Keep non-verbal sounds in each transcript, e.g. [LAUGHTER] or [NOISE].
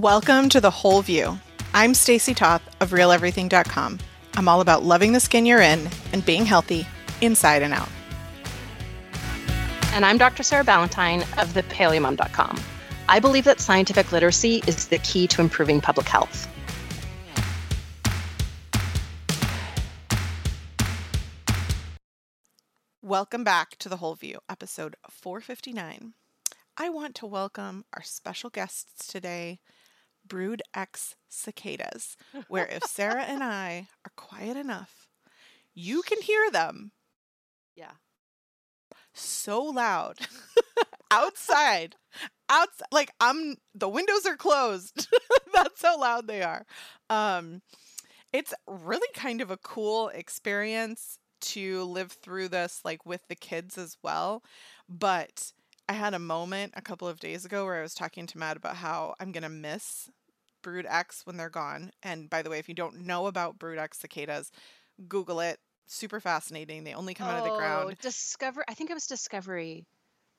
Welcome to The Whole View. I'm Stacy Toth of RealEverything.com. I'm all about loving the skin you're in and being healthy inside and out. And I'm Dr. Sarah Ballantyne of thepaleomom.com. I believe that scientific literacy is the key to improving public health. Welcome back to The Whole View, episode 459. I want to welcome our special guests today, Brood X cicadas, [LAUGHS] where if Sarah and I are quiet enough, you can hear them Yeah. so loud [LAUGHS] outside. Outside, like I'm the windows are closed. [LAUGHS] That's how loud they are. Um, it's really kind of a cool experience to live through this like with the kids as well. But I had a moment a couple of days ago where I was talking to Matt about how I'm gonna miss Brood X when they're gone. And by the way, if you don't know about Brood X cicadas, Google it. Super fascinating. They only come out of the ground. Oh, Discover I think it was Discovery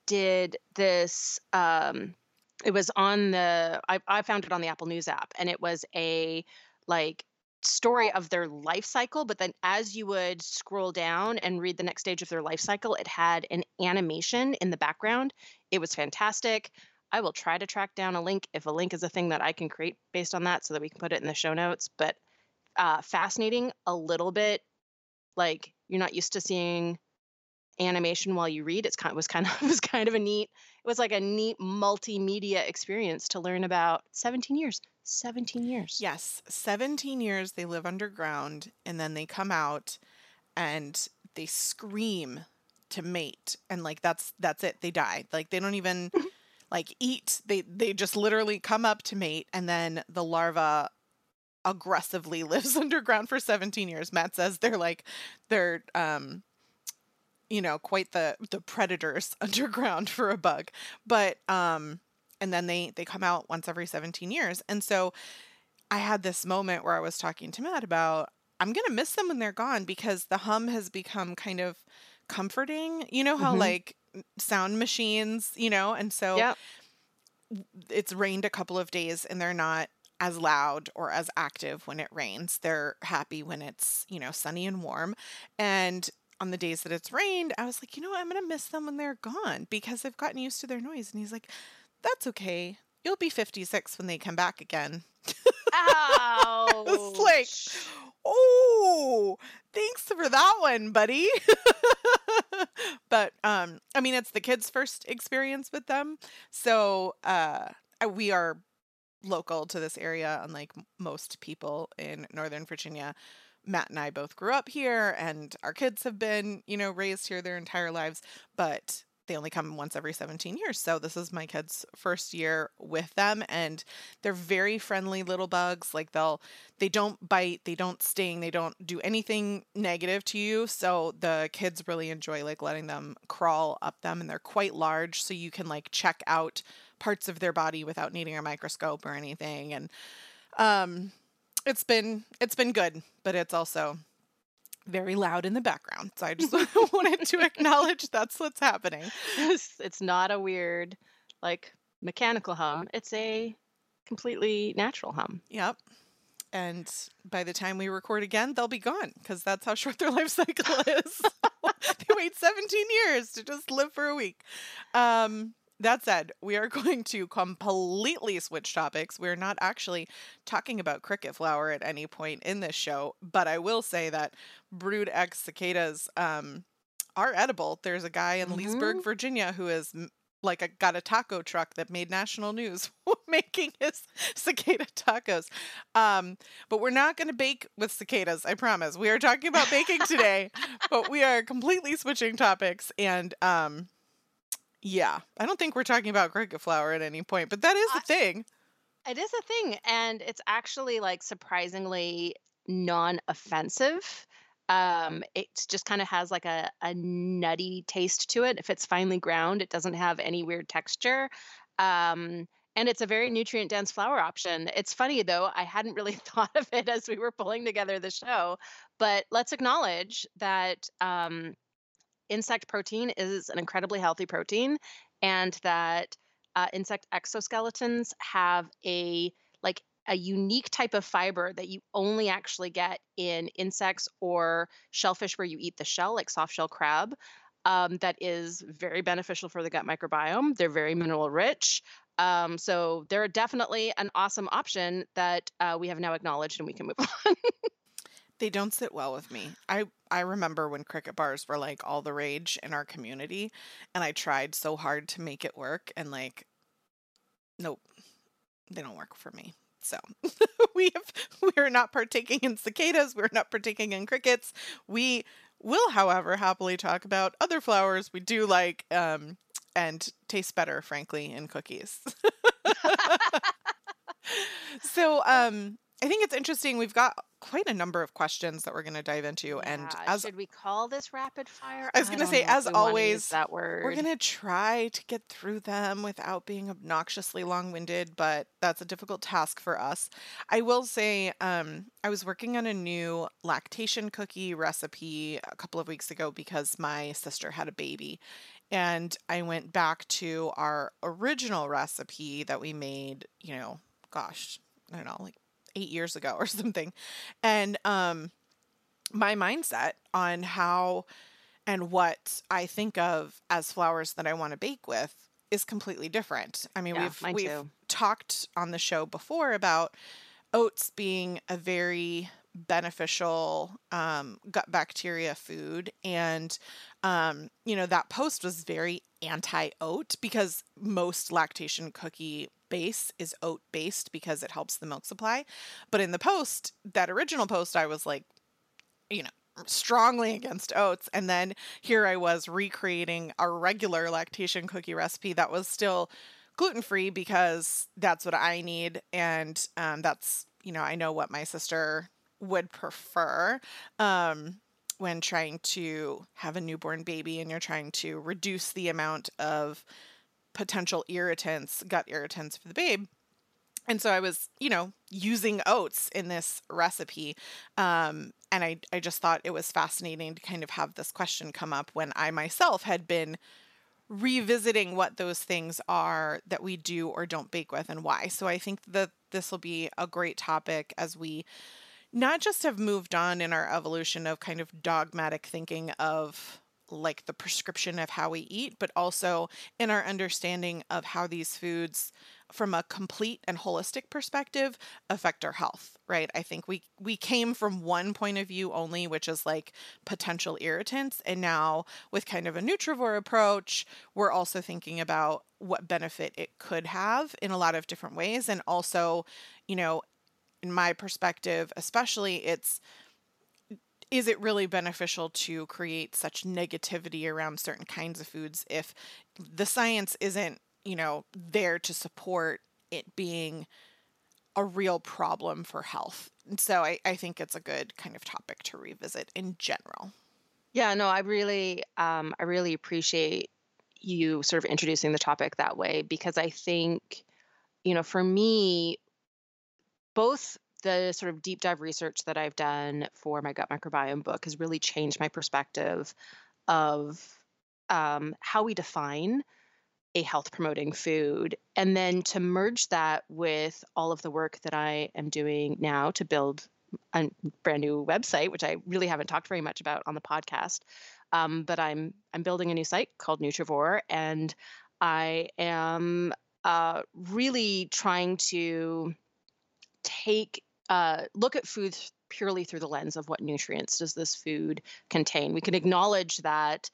did this um it was on the I, I found it on the Apple News app and it was a like story of their life cycle but then as you would scroll down and read the next stage of their life cycle it had an animation in the background. It was fantastic. I will try to track down a link if a link is a thing that i can create based on that so that we can put it in the show notes but uh, fascinating a little bit like you're not used to seeing animation while you read. It's kind of was kind of [LAUGHS] was kind of a neat it was like a neat multimedia experience to learn about 17 years 17 years Yes, 17 years they live underground and then they come out and they scream to mate and like that's that's it. They die. Like they don't even like eat. They they just literally come up to mate and then the larva aggressively [LAUGHS] lives underground for 17 years. Matt says they're like they're um you know, quite the the predators [LAUGHS] underground for a bug. But um and then they they come out once every 17 years. And so I had this moment where I was talking to Matt about I'm going to miss them when they're gone because the hum has become kind of comforting. You know how Mhm. like sound machines, you know, and so Yep. it's rained a couple of days and they're not as loud or as active when it rains. They're happy when it's, you know, sunny and warm. And on the days that it's rained, I was like, you know what? I'm going to miss them when they're gone because I've gotten used to their noise. And he's like, that's okay. You'll be 56 when they come back again. [LAUGHS] Ouch. was like, Oh, thanks for that one, buddy. [LAUGHS] but um I mean it's the kids' first experience with them. So uh we are local to this area unlike most people in Northern Virginia. Matt and I both grew up here and our kids have been, you know, raised here their entire lives, but they only come once every 17 years. So this is my kids' first year with them and they're very friendly little bugs. Like they'll they don't bite, they don't sting, they don't do anything negative to you. So the kids really enjoy like letting them crawl up them and they're quite large so you can like check out parts of their body without needing a microscope or anything and um it's been it's been good, but it's also very loud in the background. So I just [LAUGHS] wanted to acknowledge that's what's happening. it's, it's not a weird like mechanical hum it's a completely natural hum Yep. And by the time we record again, they'll be gone because that's how short their life [LAUGHS] cycle is. [LAUGHS] they wait 17 years to just live for a week. Um, that said, we are [LAUGHS] going to completely switch topics. We're not actually talking about cricket flour at any point in this show, but I will say that Brood X cicadas um, are edible. There's a guy in Leesburg, Mhm. Virginia, who is like a, got a taco truck that made national news [LAUGHS] making his [LAUGHS] cicada tacos. Um, but we're not going to bake with cicadas, I promise. We are talking about baking today, but we are completely switching topics. And um, yeah, I don't think we're talking about cricket flour at any point, but that is a thing. It is a thing, and it's actually like surprisingly non-offensive. Um, it just kind of has like a, a nutty taste to it. If it's finely ground, it doesn't have any weird texture. Um, and it's a very nutrient dense flour option. It's funny though, I hadn't really [LAUGHS] thought of it as we were pulling together the show, but let's acknowledge that um, insect protein is an incredibly healthy protein and that uh, insect exoskeletons have a like a unique type of fiber that you only actually get in insects or shellfish where you eat the shell, like soft shell crab. Um, that is very beneficial for the gut microbiome. They're very mineral rich. Um, so they're definitely an awesome option that uh, we have now acknowledged and we can move [LAUGHS] on. They don't sit well with me. I I remember when cricket bars were like all the rage in our community and I tried so hard to make it work and like nope. They don't work for me. So [LAUGHS] we have we're not partaking in cicadas, we're not partaking in crickets. We will, however, happily talk about other flours we do like um, and taste better, frankly, in cookies. [LAUGHS] [LAUGHS] so um, I think it's interesting. We've got quite a number of questions that we're going to dive into, yeah. and as should we call this rapid fire? I was going to say, as always, that word. We're going to try to get through them without being obnoxiously long-winded, but that's a difficult task for us. I will say, um, I was working on a new lactation cookie recipe a couple of weeks ago because my sister had a baby, and I went back to our original recipe that we made. You know, gosh, I don't know, like eight years ago or [LAUGHS] something. And um, my mindset on how and what I think of as flours that I want to bake with is completely different. I mean, yeah, we've we've too. talked on the show before about oats being a very beneficial um, gut bacteria food, and um, you know that post was very anti oat because most lactation cookie base is oat based because it helps the milk supply. But in the post, that original post, I was like, you know, strongly against oats. And then here I was recreating a regular lactation cookie recipe that was still gluten free because that's what I need. And um, that's, you know, I know what my sister would prefer. Um, when trying to have a newborn baby and you're trying to reduce the amount of potential irritants, gut irritants for the babe. And so I was, you know, using oats in this recipe. Um, and I, I just thought it was fascinating to kind of have this question come up when I myself had been revisiting what those things are that we do or don't bake with and why. So I think that this will be a great topic as we not just have moved on in our evolution of kind of dogmatic thinking of like the prescription of how we eat, but also in our understanding of how these foods from a complete and holistic perspective affect our health right? I think we we came from one point of view only which is like potential irritants and now with kind of a nutrivore approach we're also thinking about what benefit it could have in a lot of different ways and also you know in my perspective especially it's is it really beneficial to create such negativity around certain kinds of foods if the science isn't, you know, there to support it being a real problem for health? And so I, I think it's a good kind of topic to revisit in general. Yeah, no, I really, um, I really appreciate you sort of introducing the topic that way because I think, you know, for me, both the sort of deep dive research that I've done for my gut microbiome book has really changed my perspective of um, how we define a health promoting food. And then to merge that with all of the work that I am doing now to build a brand new website, which I really haven't talked very much about on the podcast. Um, but I'm I'm building a new site called Nutrivore, and I am uh, really trying to take uh, look at food purely through the lens of what nutrients does this food contain. We can acknowledge that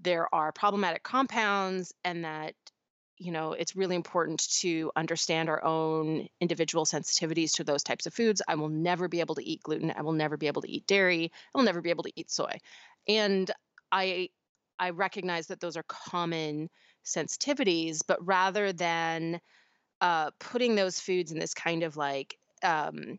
there are problematic compounds and that you know it's really important to understand our own individual sensitivities to those types of foods. I will never be able to eat gluten. I will never be able to eat dairy. I will never be able to eat soy. And i i recognize that those are common sensitivities but rather than uh, putting those foods in this kind of like um,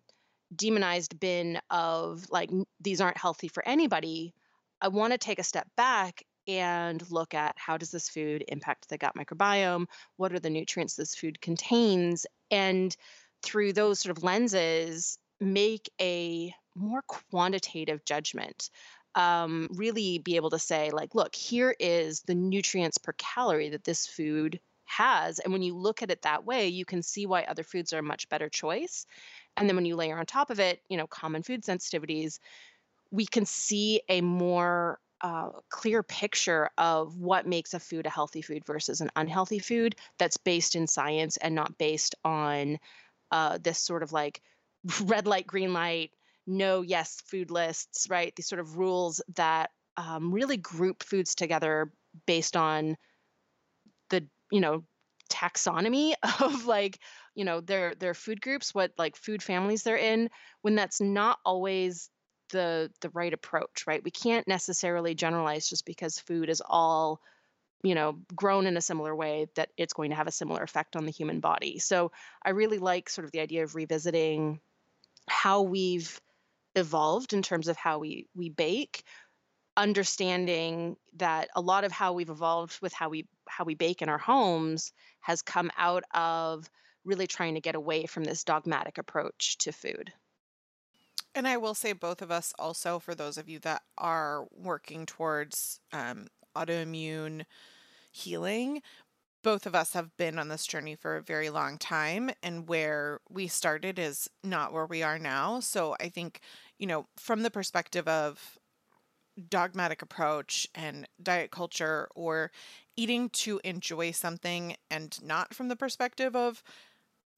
demonized bin of like these aren't healthy for anybody i want to take a step back and look at how does this food impact the gut microbiome what are the nutrients this food contains and through those sort of lenses make a more quantitative judgment. Um, really be able to say like look here is the nutrients per calorie that this food has. And when you look at it that way, you can see why other foods are a much better choice. And then when you layer on top of it, you know, common food sensitivities, we can see a more uh, clear picture of what makes a food a healthy food versus an unhealthy food that's based in science and not based on uh, this sort of like [LAUGHS] red light, green light, no, yes food lists, right? These sort of rules that um, really group foods together based on you know, taxonomy [LAUGHS] of like you know their their food groups what like food families they're in when that's not always the the right approach right? We can't necessarily generalize just because food is all you know grown in a similar way that it's going to have a similar effect on the human body. So i really like sort of the idea of revisiting how we've evolved in terms of how we we bake understanding that a lot of how we've evolved with how we how we bake in our homes has come out of really trying to get away from this dogmatic approach to food and I will say, both of us also, for those of you that are working towards um, autoimmune healing, both of us have been on this journey for a very long time. And where we started is not where we are now. So I think, you know, from the perspective of dogmatic approach and diet culture or eating to enjoy something and not from the perspective of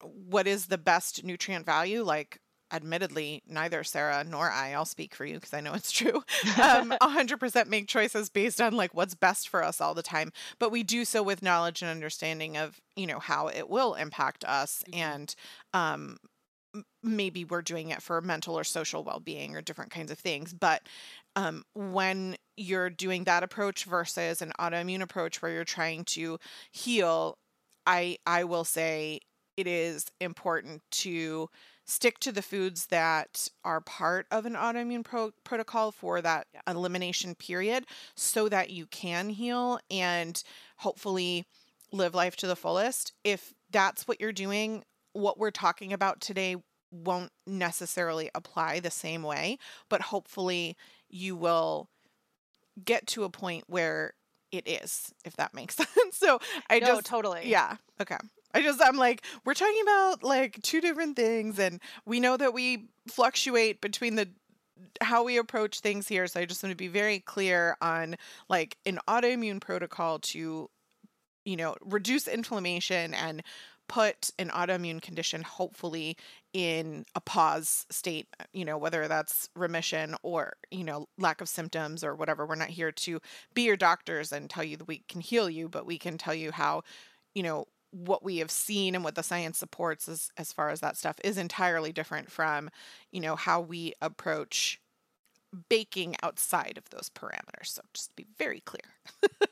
what is the best nutrient value like admittedly, neither Sarah nor I, I'll speak for you because I know it's true, [LAUGHS] um, 100% make choices based on like what's best for us all the time. But we do so with knowledge and understanding of, you know, how it will impact us. Mm-hmm. And um, maybe we're doing it for mental or social well being or different kinds of things. But um, when you're doing that approach versus an autoimmune approach where you're trying to heal, I I will say it is important to stick to the foods that are part of an autoimmune pro- protocol for that yeah. elimination period so that you can heal and hopefully live life to the fullest. If that's what you're doing, what we're talking about today won't necessarily apply the same way, but hopefully you will get to a point where it is, if that makes [LAUGHS] sense. so I no, just totally. Yeah. Okay. I just I'm like we're talking about like two different things and we know that we fluctuate between the how we approach things here so I just want to be very clear on like an autoimmune protocol to you know reduce inflammation and put an autoimmune condition hopefully in a pause state you know whether that's remission or you know lack of symptoms or whatever. We're not here to be your doctors and tell you that we can heal you but we can tell you how you know what we have seen and what the science supports as, as far as that stuff is entirely different from you know how we approach baking outside of those parameters. So just be very clear [LAUGHS]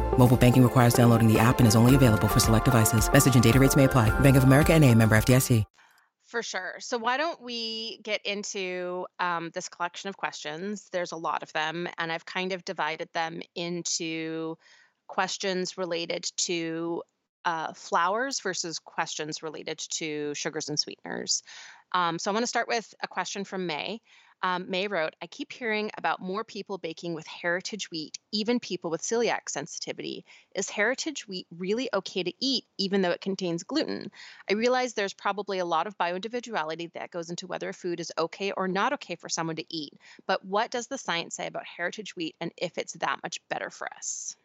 Mobile banking requires downloading the app and is only available for select devices. Message and data rates may apply. Bank of America and a member FDIC. For sure. So why don't we get into um, this collection of questions? There's a lot of them, and I've kind of divided them into questions related to uh, flours versus questions related to sugars and sweeteners. Um, so I'm going to start with a question from May. Um, May wrote, I keep hearing about more people baking with heritage wheat, even people with celiac sensitivity. Is heritage wheat really okay to eat, even though it contains gluten? I realize there's probably a lot of bioindividuality that goes into whether a food is okay or not okay for someone to eat. But what does the science say about heritage wheat and if it's that much better for us?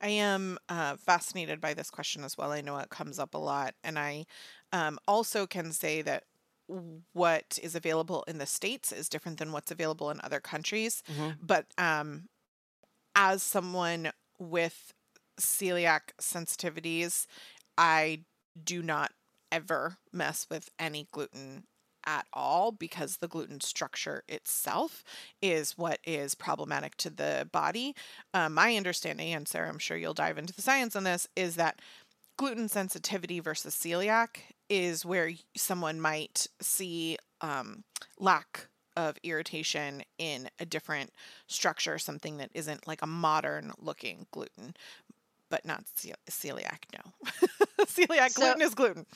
I am uh, fascinated by this question as well. I know it comes up a lot. And I um, also can say that what is available in the states is different than what's available in other countries. Mhm. But um, as someone with celiac sensitivities, I do not ever mess with any gluten at all because the gluten structure itself is what is problematic to the body. Uh, my understanding, and Sarah, I'm sure you'll dive into the science on this, is that gluten sensitivity versus celiac is where someone might see um, lack of irritation in a different structure, something that isn't like a modern looking gluten, but not ce- celiac. No, [LAUGHS] celiac So- gluten is gluten.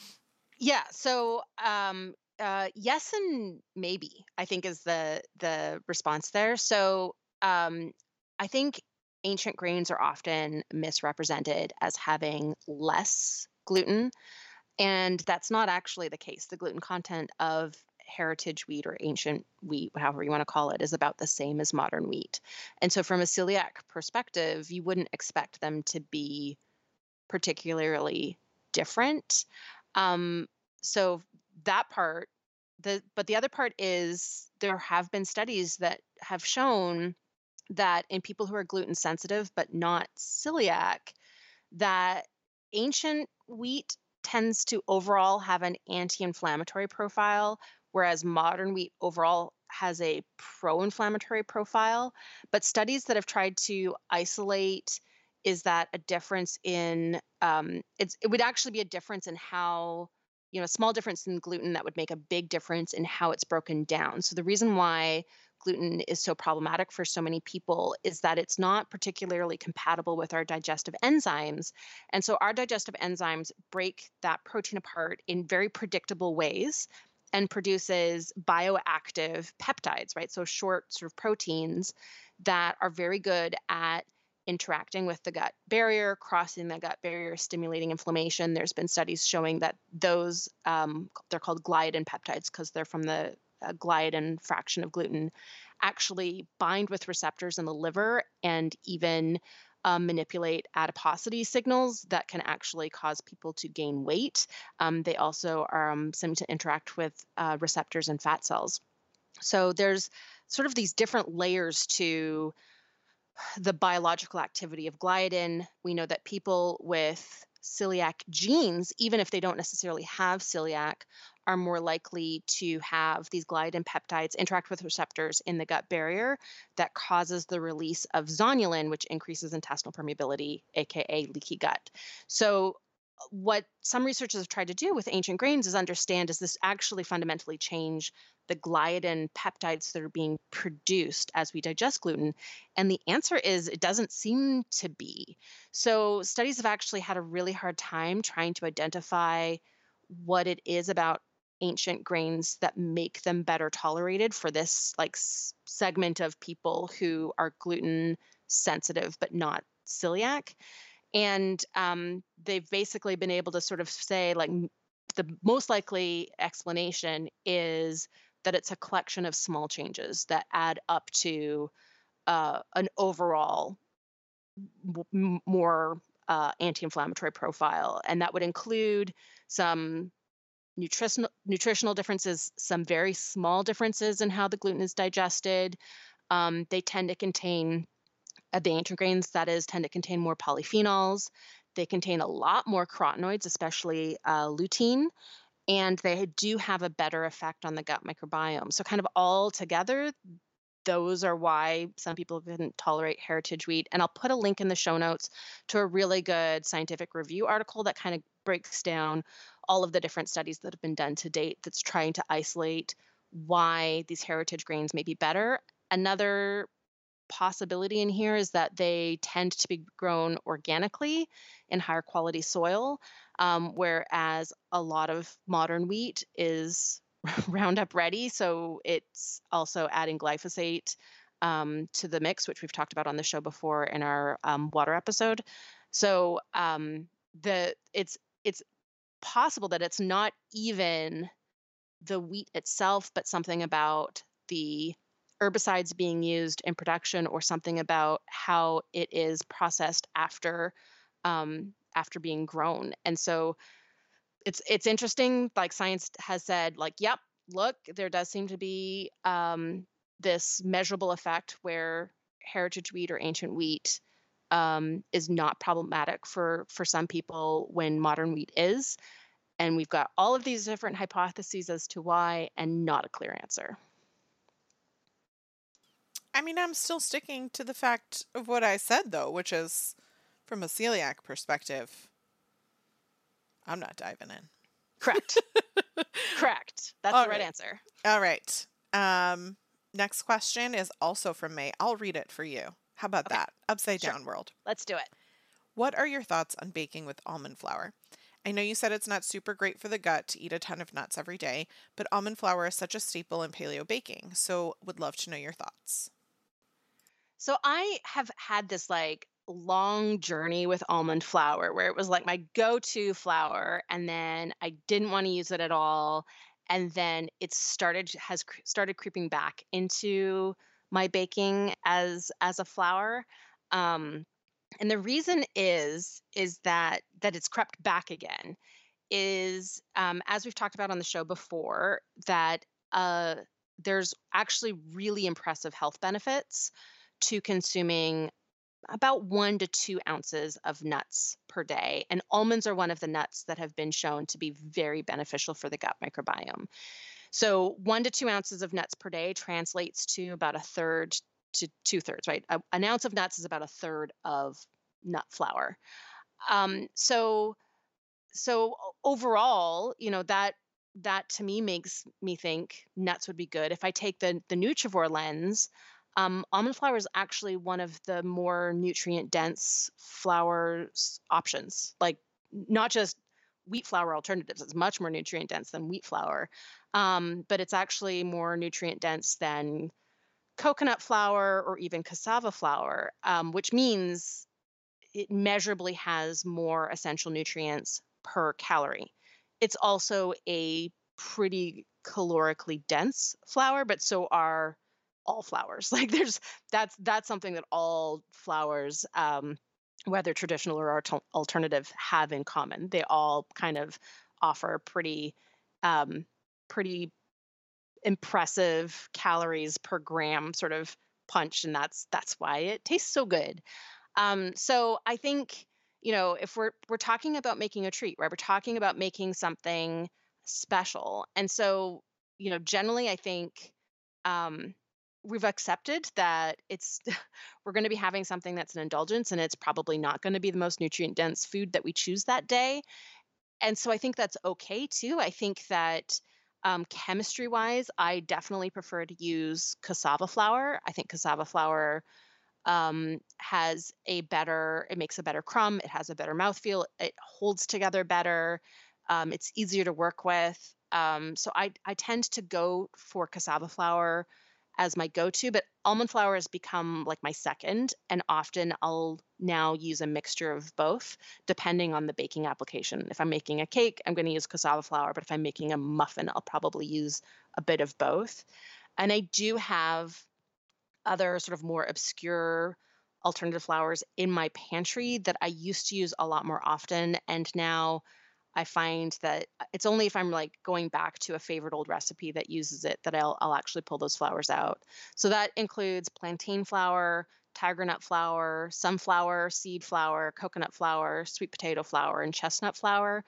Yeah. So, um, uh, yes and maybe I think is the the response there. So, um, I think ancient grains are often misrepresented as having less gluten, and that's not actually the case. The gluten content of heritage wheat or ancient wheat, however you want to call it, is about the same as modern wheat. And so, from a celiac perspective, you wouldn't expect them to be particularly different. Um, so that part, the but the other part is there have been studies that have shown that in people who are gluten sensitive but not celiac, that ancient wheat tends to overall have an anti-inflammatory profile, whereas modern wheat overall has a pro-inflammatory profile. But studies that have tried to isolate is that a difference in um, it would actually be a difference in how you know a small difference in gluten that would make a big difference in how it's broken down so the reason why gluten is so problematic for so many people is that it's not particularly compatible with our digestive enzymes and so our digestive enzymes break that protein apart in very predictable ways and produces bioactive peptides right so short sort of proteins that are very good at interacting with the gut barrier, crossing the gut barrier, stimulating inflammation. There's been studies showing that those, um, they're called gliadin peptides because they're from the uh, gliadin fraction of gluten, actually bind with receptors in the liver and even um, manipulate adiposity signals that can actually cause people to gain weight. Um, they also are, um, seem to interact with uh, receptors in fat cells. So there's sort of these different layers to the biological activity of gliadin. We know that people with celiac genes, even if they don't necessarily have celiac, are more likely to have these gliadin peptides interact with receptors in the gut barrier that causes the release of zonulin, which increases intestinal permeability, aka leaky gut. So, what some researchers have tried to do with ancient grains is understand does this actually fundamentally change the gliadin peptides that are being produced as we digest gluten? And the answer is it doesn't seem to be. So, studies have actually had a really hard time trying to identify what it is about ancient grains that make them better tolerated for this like s- segment of people who are gluten sensitive but not celiac and um, they've basically been able to sort of say like the most likely explanation is that it's a collection of small changes that add up to uh, an overall more uh, anti-inflammatory profile. And that would include some nutritional nutritional differences some very small differences in how the gluten is digested. Um, they tend to contain uh, the grains that is tend to contain more polyphenols. They contain a lot more carotenoids especially uh, lutein and they do have a better effect on the gut microbiome so kind of all together those are why some people couldn't tolerate heritage wheat. And I'll put a link in the show notes to a really good scientific review article that kind of breaks down all of the different studies that have been done to date that's trying to isolate why these heritage grains may be better. Another possibility in here is that they tend to be grown organically in higher quality soil, um, whereas a lot of modern wheat is [LAUGHS] Roundup ready. So it's also adding glyphosate um, to the mix, which we've talked about on the show before in our um, water episode. So um, the it's it's possible that it's not even the wheat itself, but something about the herbicides being used in production or something about how it is processed after um, after being grown. And so it's it's interesting like science has said like yep look, there does seem to be um, this measurable effect where heritage wheat or ancient wheat um, is not problematic for for some people when modern wheat is. And we've got all of these different hypotheses as to why, and not a clear answer. I mean, I'm still sticking to the fact of what I said, though, which is from a celiac perspective, I'm not diving in. Correct. [LAUGHS] Correct. That's All the right right. answer. All right. Um, next question is also from May. I'll read it for you. How about Okay. that? Upside Sure. down world. Let's do it. What are your thoughts on baking with almond flour? I know you said it's not super great for the gut to eat a ton of nuts every day, but almond flour is such a staple in paleo baking, so would love to know your thoughts. So I have had this like long journey with almond flour where it was like my go-to flour and then I didn't want to use it at all and then it started has started creeping back into my baking as as a flour um and the reason is is that that it's crept back again is um as we've talked about on the show before that uh there's actually really impressive health benefits to consuming about one to two ounces of nuts per day. And almonds are one of the nuts that have been shown to be very beneficial for the gut microbiome. So, one to two ounces of nuts per day translates to about a third to two thirds, right? A- an ounce of nuts is about a third of nut flour. Um, so, so overall, you know that that to me makes me think nuts would be good. If I take the the nutrivore lens, um, almond flour is actually one of the more nutrient dense flour options. Like not just wheat flour alternatives, it's much more nutrient dense than wheat flour, um, but it's actually more nutrient dense than coconut flour or even cassava flour, um, which means it measurably has more essential nutrients per calorie. It's also a pretty calorically dense flour, but so are all flours. [LAUGHS] Like there's that's that's something that all flours, um, whether traditional or alter- alternative, have in common. They all kind of offer pretty um, pretty impressive calories per gram sort of punch, and that's that's why it tastes so good. Um, so I think you know if we're we're talking about making a treat, right? We're talking about making something special, and so you know generally I think um, we've accepted that it's [LAUGHS] we're going to be having something that's an indulgence, and it's probably not going to be the most nutrient dense food that we choose that day. And so I think that's okay too. I think that um, chemistry wise, I definitely prefer to use cassava flour. I think cassava flour um, has a better, it makes a better crumb, it has a better mouthfeel, it holds together better, um, it's easier to work with. Um, so I, I tend to go for cassava flour as my go-to, but almond flour has become like my second, and often I'll now use a mixture of both depending on the baking application. If I'm making a cake, I'm going to use cassava flour, but if I'm making a muffin, I'll probably use a bit of both. And I do have other sort of more obscure alternative flours in my pantry that I used to use a lot more often. And now I find that uh, it's only if I'm like going back to a favorite old recipe that uses it that I'll, I'll actually pull those flours out. So that includes plantain flour, tiger nut flour, sunflower seed flour, coconut flour, sweet potato flour, and chestnut flour.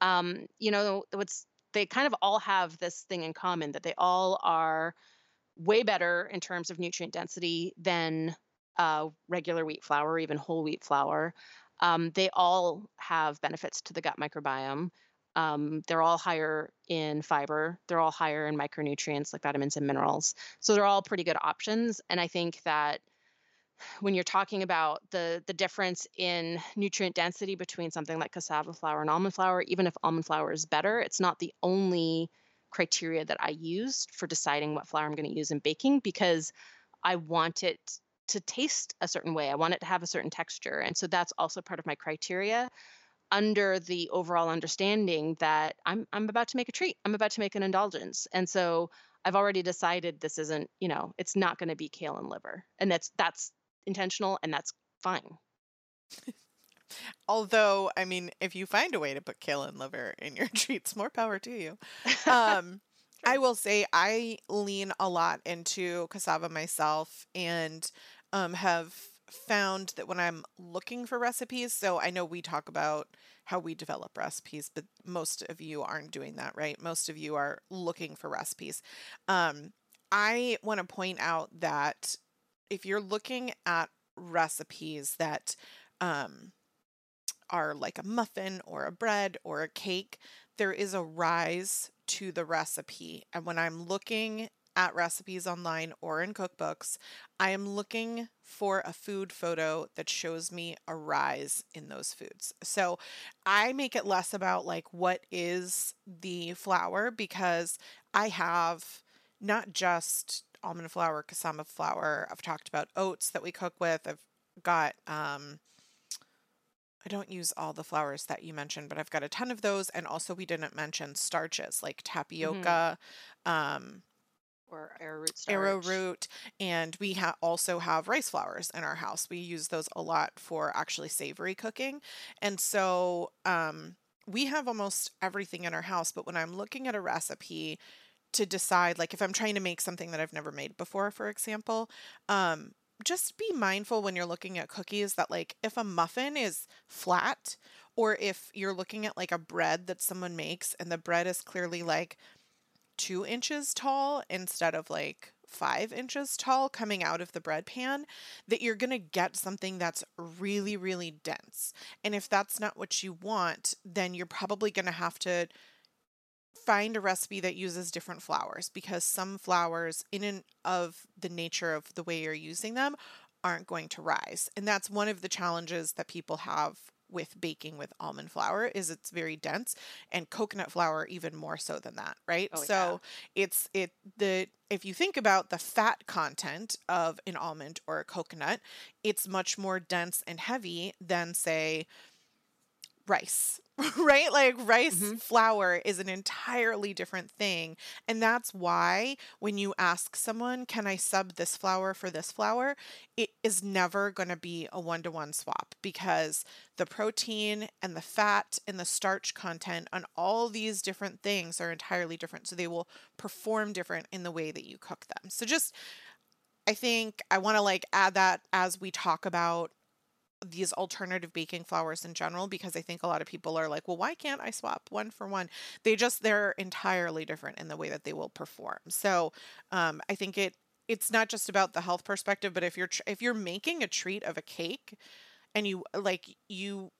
Um, you know, what's they kind of all have this thing in common that they all are way better in terms of nutrient density than uh, regular wheat flour or even whole wheat flour. Um, they all have benefits to the gut microbiome. Um, they're all higher in fiber. They're all higher in micronutrients like vitamins and minerals. So they're all pretty good options. And I think that when you're talking about the the difference in nutrient density between something like cassava flour and almond flour, even if almond flour is better, it's not the only criteria that I used for deciding what flour I'm going to use in baking because I want it to taste a certain way. I want it to have a certain texture. And so that's also part of my criteria under the overall understanding that I'm I'm about to make a treat. I'm about to make an indulgence. And so I've already decided this isn't, you know, it's not going to be kale and liver. And that's that's intentional and that's fine. Although, I mean, if you find a way to put kale and liver in your [LAUGHS] treats, more power to you. Um, [LAUGHS] I will say I lean a lot into cassava myself and um, have found that when I'm looking for recipes, so I know we talk about how we develop recipes, but most of you aren't doing that, right? Most of you are looking for recipes. Um, I want to point out that if you're looking at recipes that um, are like a muffin or a bread or a cake, there is a rise to the recipe. And when I'm looking at recipes online or in cookbooks, I am looking for a food photo that shows me a rise in those foods. So I make it less about like what is the flour because I have not just almond flour, cassava flour. I've talked about oats that we cook with. I've got um I don't use all the flours that you mentioned, but I've got a ton of those. And also, we didn't mention starches like Mm-hmm. tapioca, um, Or arrowroot starch. arrowroot, and we ha- also have rice flours in our house. We use those a lot for actually savory cooking. And so um, we have almost everything in our house. But when I'm looking at a recipe to decide, like if I'm trying to make something that I've never made before, for example, um, just be mindful when you're looking at cookies that like if a muffin is flat or if you're looking at like a bread that someone makes and the bread is clearly like two inches tall instead of like five inches tall coming out of the bread pan, that you're going to get something that's really, really dense. And if that's not what you want, then you're probably going to have to find a recipe that uses different flours because some flours in and of the nature of the way you're using them aren't going to rise. And that's one of the challenges that people have with baking with almond flour is it's very dense and coconut flour even more so than that, right? Oh, so it's it the if you think about the fat content of an almond or a coconut, it's much more dense and heavy than say rice, [LAUGHS] right? Like rice Mhm. flour is an entirely different thing. And that's why when you ask someone, can I sub this flour for this flour? It is never going to be a one to one swap because the protein and the fat and the starch content on all these different things are entirely different. So they will perform different in the way that you cook them. So just, I think I want to like add that as we talk about these alternative baking flours in general because I think a lot of people are like, well, why can't I swap one for one? They just they're entirely different in the way that they will perform. So um, I think it it's not just about the health perspective, but if you're tr- if you're making a treat of a cake and you like you.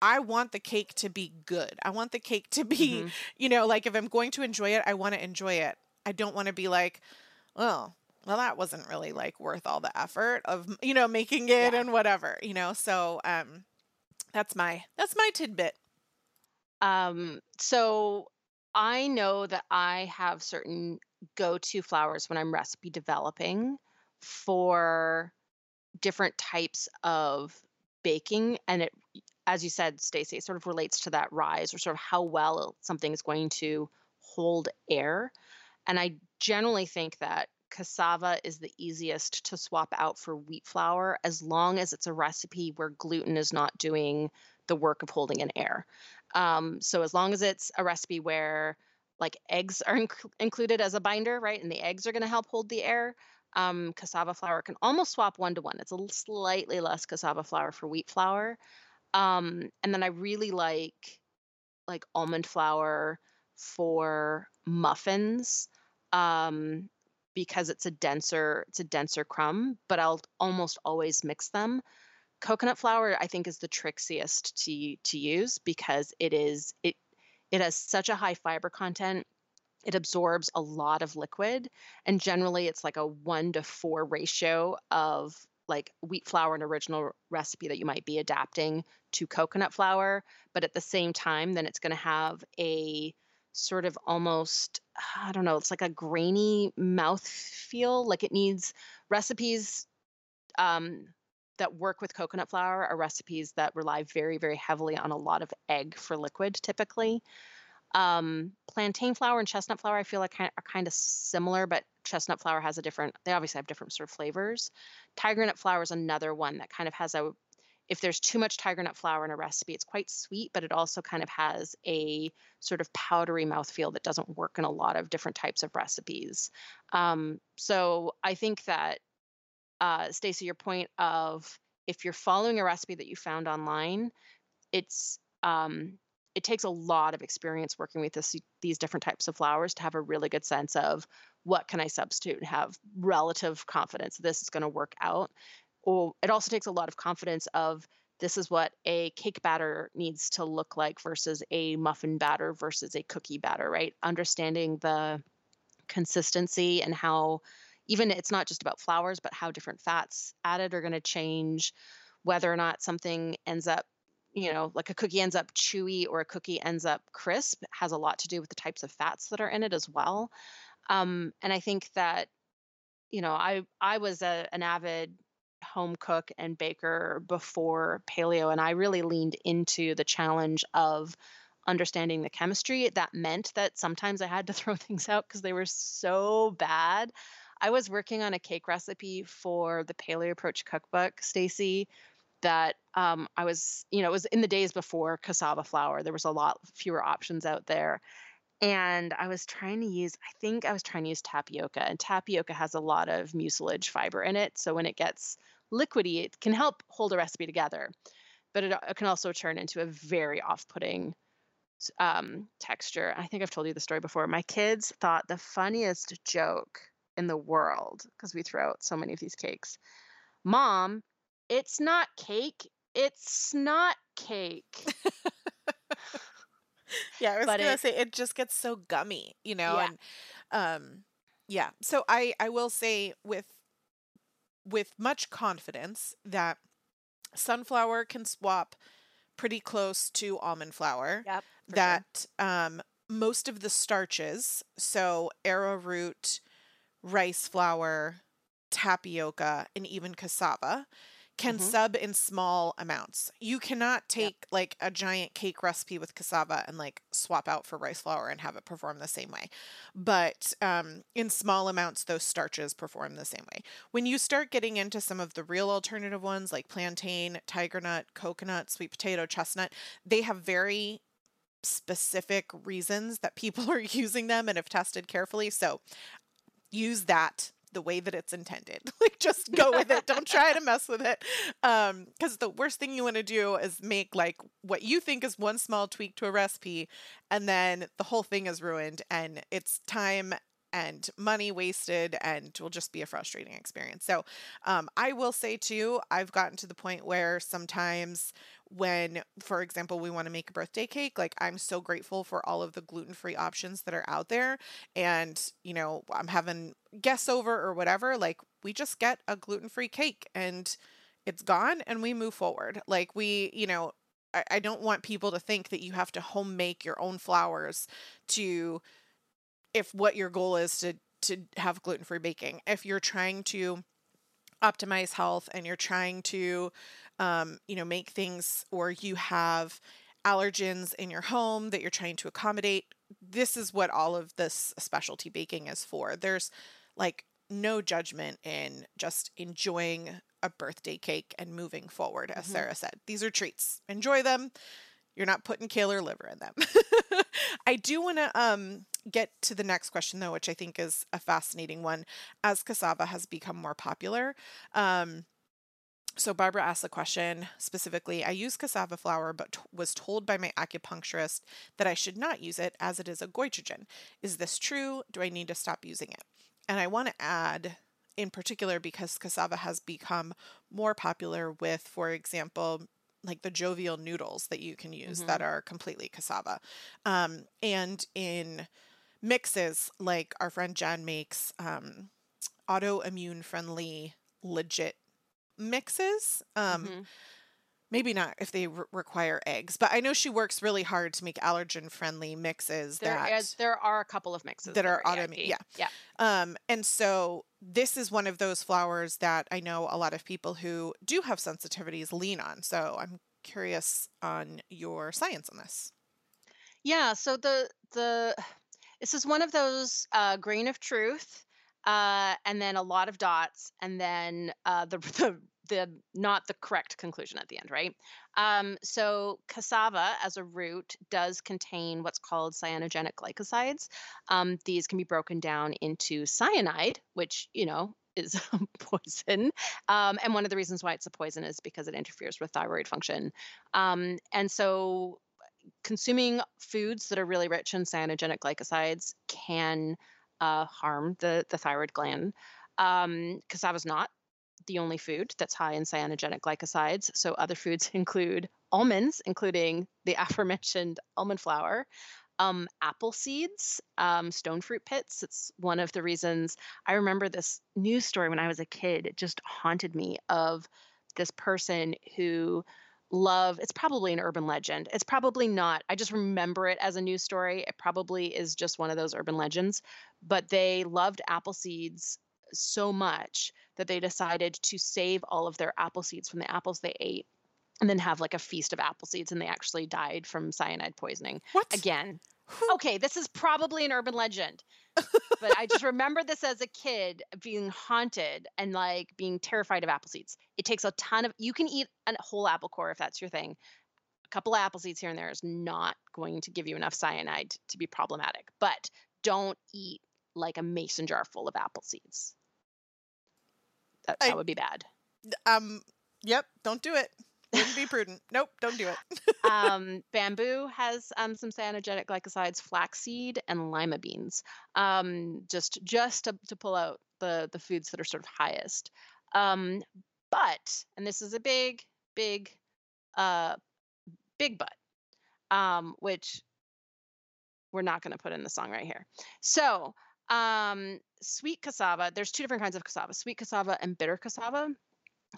I want the cake to be good. I want the cake to be, Mhm. you know, like if I'm going to enjoy it, I want to enjoy it. I don't want to be like, oh, well, that wasn't really like worth all the effort of you know making it Yeah. and whatever you know so um that's my that's my tidbit Um, so I know that I have certain go-to flours when I'm recipe developing for different types of baking, and it, as you said, Stacy, it sort of relates to that rise or sort of how well something is going to hold air. And I generally think that cassava is the easiest to swap out for wheat flour as long as it's a recipe where gluten is not doing the work of holding in air. Um, so as long as it's a recipe where like eggs are inc- included as a binder, right, and the eggs are going to help hold the air, um, cassava flour can almost swap one to one. It's a slightly less cassava flour for wheat flour. Um, and then I really like like almond flour for muffins um, because it's a denser it's a denser crumb, but I'll almost always mix them. Coconut flour i think is the trickiest to to use because it is it it has such a high fiber content it absorbs a lot of liquid and generally it's like a 1 to 4 ratio of like wheat flour an original recipe that you might be adapting to coconut flour but at the same time then it's going to have a sort of almost i don't know it's like a grainy mouth feel like it needs recipes um, that work with coconut flour are recipes that rely very, very heavily on a lot of egg for liquid typically. Um, plantain flour and chestnut flour, I feel like are kind of similar, but chestnut flour has a different, they obviously have different sort of flavors. Tiger nut flour is another one that kind of has a, if there's too much tiger nut flour in a recipe, it's quite sweet, but it also kind of has a sort of powdery mouthfeel that doesn't work in a lot of different types of recipes. Um, so I think that, uh, Stacy, your point of if you're following a recipe that you found online, it's um, it takes a lot of experience working with this, these different types of flours to have a really good sense of what can I substitute and have relative confidence this is going to work out or it also takes a lot of confidence of this is what a cake batter needs to look like versus a muffin batter versus a cookie batter, right? Understanding the consistency and how even it's not just about flours, but how different fats added are going to change whether or not something ends up, you know, like a cookie ends up chewy or a cookie ends up crisp has a lot to do with the types of fats that are in it as well. Um, and I think that, you know, I I was a, an avid home cook and baker before paleo and i really leaned into the challenge of understanding the chemistry that meant that sometimes i had to [LAUGHS] throw things out because they were so bad i was working on a cake recipe for the paleo approach cookbook stacy that um, i was you know it was in the days before cassava flour there was a lot fewer options out there and I was trying to use, I think I was trying to use tapioca, and tapioca has a lot of mucilage fiber in it. So when it gets liquidy, it can help hold a recipe together, but it, it can also turn into a very off putting um, texture. I think I've told you the story before. My kids thought the funniest joke in the world, because we throw out so many of these cakes Mom, it's not cake, it's not cake. [LAUGHS] yeah, I was but gonna it, say it just gets so gummy, you know, yeah. and um yeah. So I I will say with with much confidence that sunflower can swap pretty close to almond flour. Yep. That sure. um most of the starches, so arrowroot, rice flour, tapioca, and even cassava can mm-hmm. sub in small amounts. You cannot take yep. like a giant cake recipe with cassava and like swap out for rice flour and have it perform the same way. But um, in small amounts, those starches perform the same way. When you start getting into some of the real alternative ones like plantain, tiger nut, coconut, sweet potato, chestnut, they have very specific reasons that people [LAUGHS] are using them and have tested carefully. So use that the way that it's intended. [LAUGHS] like just go with it. Don't try to mess with it. Um cuz the worst thing you want to do is make like what you think is one small tweak to a recipe and then the whole thing is ruined and it's time and money wasted and will just be a frustrating experience. So, um, I will say too, I've gotten to the point where sometimes when, for example, we want to make a birthday cake, like I'm so grateful for all of the gluten free options that are out there. And, you know, I'm having guests over or whatever, like we just get a gluten free cake and it's gone and we move forward. Like we, you know, I, I don't want people to think that you have to home make your own flours to if what your goal is to to have gluten-free baking. If you're trying to optimize health and you're trying to um, you know make things or you have allergens in your home that you're trying to accommodate this is what all of this specialty baking is for. There's like no judgment in just enjoying a birthday cake and moving forward as mm-hmm. sarah said. These are treats. Enjoy them. You're not putting kale or liver in them. [LAUGHS] I do want to um get to the next question, though, which I think is a fascinating one, as cassava has become more popular. Um, so Barbara asked the question specifically, I use cassava flour but t- was told by my acupuncturist that I should not use it as it is a goitrogen. Is this true? Do I need to stop using it? And I want to add in particular because cassava has become more popular with for example like the jovial noodles that you can use mm-hmm. that are completely cassava. Um, and in mixes like our friend Jen makes um, autoimmune friendly legit mixes. Um, mm-hmm. Maybe not if they re- require eggs, but I know she works really hard to make allergen friendly mixes. There that is, there are a couple of mixes that, that are autoimmune. Yeah, yeah. Um, and so this is one of those flours that I know a lot of people who do have sensitivities lean on. So I'm curious on your science on this. Yeah. So the the this is one of those uh, grain of truth, uh, and then a lot of dots, and then uh, the, [LAUGHS] the the not the correct conclusion at the end, right? Um, so cassava as a root does contain what's called cyanogenic glycosides. Um, these can be broken down into cyanide, which you know is [LAUGHS] a poison. Um, and one of the reasons why it's a poison is because it interferes with thyroid function. Um, and so consuming foods that are really rich in cyanogenic glycosides can uh, harm the, the thyroid gland. Um, cassava not the only food that's high in cyanogenic glycosides. So other foods [LAUGHS] include almonds, including the [LAUGHS] aforementioned almond flour, um, apple seeds, um, stone fruit pits. It's one of the reasons I remember this news story when I was a kid. It just haunted me of this person who love it's probably an urban legend it's probably not i just remember it as a news story it probably is just one of those urban legends but they loved apple seeds so much that they decided to save all of their apple seeds from the apples they ate and then have like a feast of apple seeds and they actually died from cyanide poisoning What? again okay this is probably an urban legend but i just remember this as a kid being haunted and like being terrified of apple seeds it takes a ton of you can eat a whole apple core if that's your thing a couple of apple seeds here and there is not going to give you enough cyanide to be problematic but don't eat like a mason jar full of apple seeds that, I- that would be bad Um. Yep. Don't do it. Wouldn't be prudent. Nope. Don't do it. [LAUGHS] um, bamboo has um, some cyanogenic glycosides, flaxseed and lima beans. Um, just just to, to pull out the the foods that are sort of highest. Um, but and this is a big big uh, big but, um, which we're not going to put in the song right here. So um, sweet cassava. There's two different kinds of cassava: sweet cassava and bitter cassava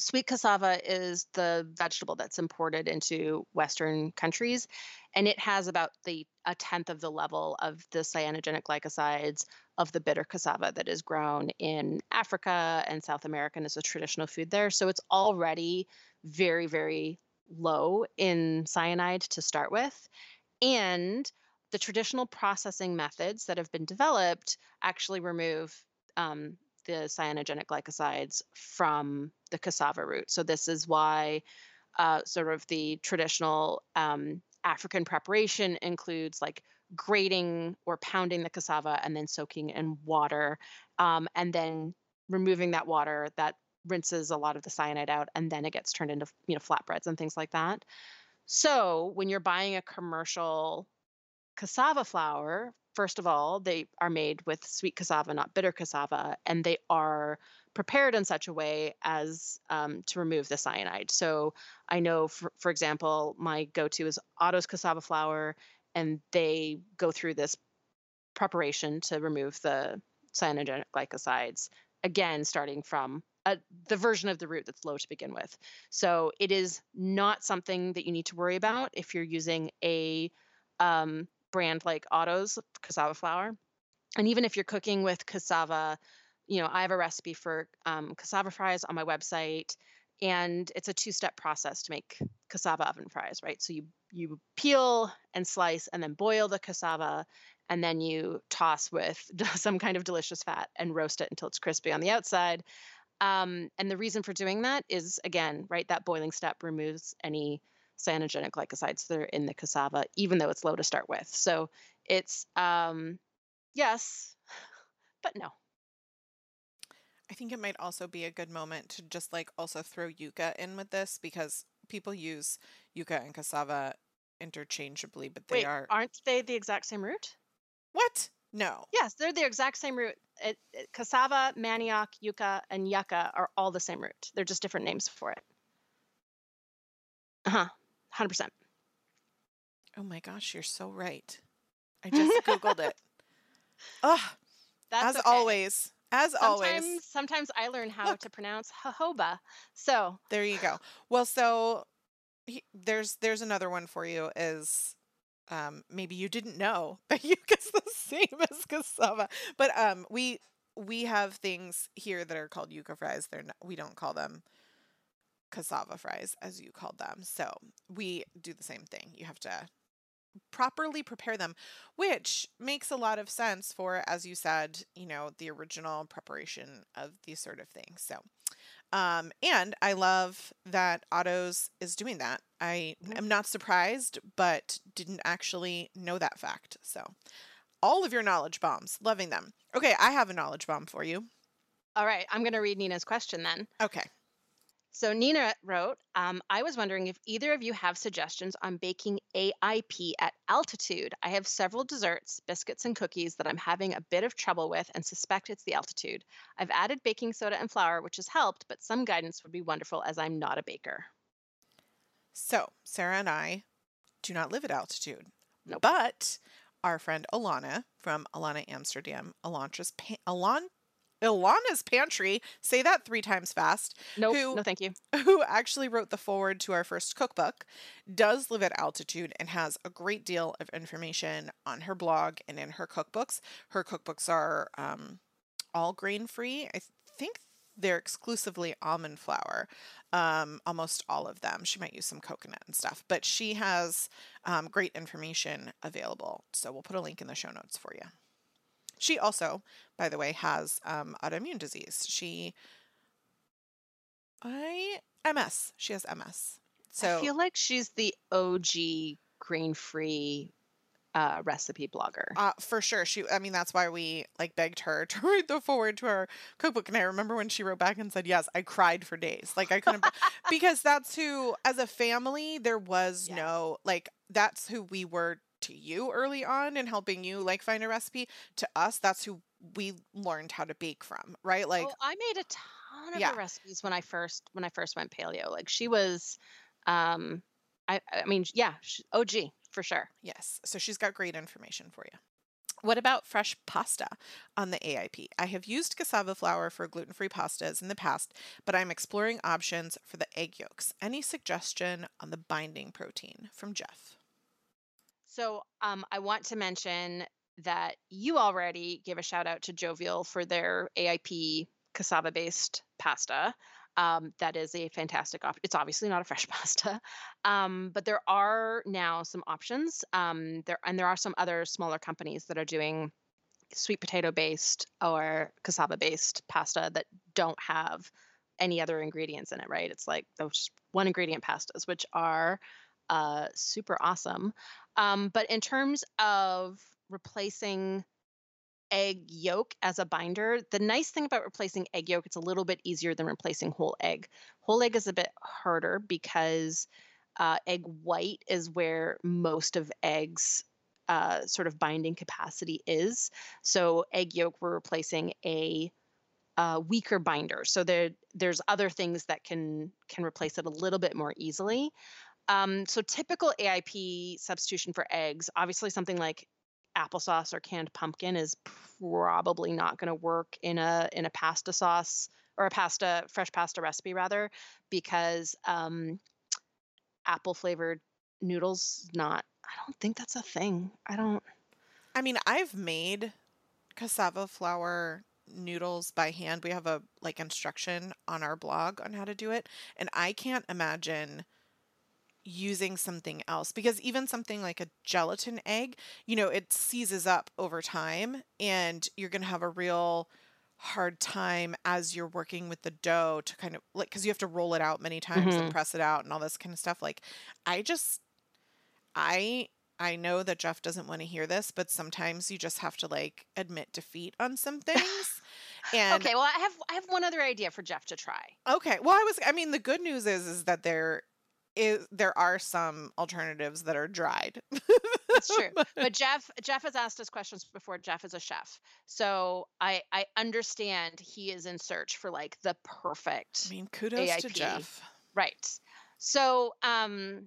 sweet cassava is the vegetable that's imported into western countries and it has about the a tenth of the level of the cyanogenic glycosides of the bitter cassava that is grown in africa and south america and is a traditional food there. So it's already very very low in cyanide to start with and the traditional processing methods that have been developed actually remove um, the cyanogenic glycosides from the cassava root. So this is why uh, sort of the traditional um, African preparation includes like grating or pounding the cassava and then soaking in water um, and then removing that water that rinses a lot of the cyanide out and then it gets turned into you know flatbreads and things like that. So when you're buying a commercial cassava flour, first of all, they are made with sweet cassava, not bitter cassava, and they are prepared in such a way as um, to remove the cyanide. So I know, for, for example, my go to is Otto's cassava flour, and they go through this preparation to remove the cyanogenic glycosides, again, starting from a, the version of the root that's low to begin with. So it is not something that you need to worry about if you're using a um, brand like Otto's cassava flour. And even if you're cooking with cassava, you know, I have a recipe for um, cassava fries on my website, and it's a two-step process to make cassava oven fries, right? So you you peel and slice and then boil the cassava, and then you toss with [LAUGHS] some kind of delicious fat and roast it until it's crispy on the outside. Um, and the reason for doing that is again, right, that boiling step removes any cyanogenic glycosides that are in the cassava, even though it's low to start with. So it's um, yes, [SIGHS] but no. I think it might also be a good moment to just like also throw yucca in with this because people use yucca and cassava interchangeably, but they Wait, are aren't they the exact same root? what? No. Yes, they're the exact same root. It, it- cassava, manioc, yucca, and yucca are all the same root. They're just different names for it. Uh huh. Hundred percent. Oh my gosh, you're so right. I just [LAUGHS] googled it. Ugh, That's as okay. always, as always. Sometimes, sometimes I learn how Look. to pronounce jojoba. So There you go. Well, so he, there's there's another one for you. Is um, maybe you didn't know [LAUGHS] that yucca's the same as cassava, but um, we we have things here that are called yucca fries. They're not, we don't call them cassava fries as you called them. So we do the same thing. You have to properly prepare them, which makes a lot of sense for, as you said, you know, the original preparation of these sort of things. So, Um, and I love that Otto's is doing that. I Mhm. am not surprised, but didn't actually know that fact. So, all of your knowledge bombs, loving them. Okay, I have a knowledge bomb for you. All right, I'm going to read Nina's question then. Okay. So Nina wrote, um, I was wondering if either of you have suggestions on baking AIP at altitude. I have several desserts, biscuits, and cookies that I'm having a bit of trouble with and suspect it's the altitude. I've added baking soda and flour, which has helped, but some guidance would be wonderful as I'm not a baker. So, Sarah and I do not live at altitude. Nope. But our friend Elana from Elana Amsterdam, Elantra's pa- Elan Elana's Pantry, say that three times fast, Nope, Who- no thank you. [LAUGHS] who actually wrote the forward to our first cookbook, does live at altitude and has a great deal of information on her blog and in her cookbooks. Her cookbooks are um, all grain free. I think they're exclusively almond flour, um, almost all of them. She might use some coconut and stuff, but she has um, great information available. So we'll put a link in the show notes for you. She also, by the way, has um, autoimmune disease. She I MS. She has MS. So I feel like she's the OG grain-free uh, recipe blogger. uh, for sure, she. I mean, that's why we like begged her [LAUGHS] to write the forward to our cookbook. And I remember when she wrote back and said, "Yes, I cried for days. Like I couldn't [LAUGHS] because that's who, as a family, there was Yes. no like that's who we were to you early on and helping you like find a recipe. To us, that's who we learned how to bake from. Right? Like oh, I made a ton of Yeah. recipes when I first when I first went paleo. Like she was, um, I I mean, yeah, she, OG for sure. Yes. So she's got great information for you. What about fresh pasta on the AIP? I have used cassava flour for gluten free pastas in the past, but I'm exploring options for the egg yolks. Any suggestion on the binding protein from Jeff? So um, I want to mention that you already gave a shout out to Jovial for their AIP cassava based pasta. Um, that is a fantastic option. It's obviously not a fresh [LAUGHS] pasta, um, but there are now some options. Um, there and there are some other smaller companies that are doing sweet potato based or cassava based pasta that don't have any other ingredients in it. Right? It's like those one ingredient pastas, which are uh, super awesome. Um, but in terms of replacing egg yolk as a binder, the nice thing about replacing egg yolk, it's a little bit easier than replacing whole egg. Whole egg is a bit harder because uh, egg white is where most of eggs uh, sort of binding capacity is. So egg yolk, we're replacing a uh, weaker binder. So there, there's other things that can can replace it a little bit more easily. Um, so typical AIP substitution for eggs, obviously something like applesauce or canned pumpkin is probably not going to work in a in a pasta sauce or a pasta fresh pasta recipe rather because um, apple flavored noodles not I don't think that's a thing. I don't I mean, I've made cassava flour noodles by hand. We have a like instruction on our blog on how to do it, and I can't imagine using something else because even something like a gelatin egg, you know, it seizes up over time and you're going to have a real hard time as you're working with the dough to kind of like cuz you have to roll it out many times and Mhm. press it out and all this kind of stuff like I just I I know that Jeff doesn't want to hear this, but sometimes you just have to like admit defeat on some [LAUGHS] things. And Okay, well I have I have one other idea for Jeff to try. okay, well I was I mean the good news is is that there is there are some alternatives that are dried. That's true. [LAUGHS] But Jeff Jeff has asked us questions before. Jeff is a chef. So I I understand he is in search for like the perfect I mean kudos to Jeff. Right. So, um,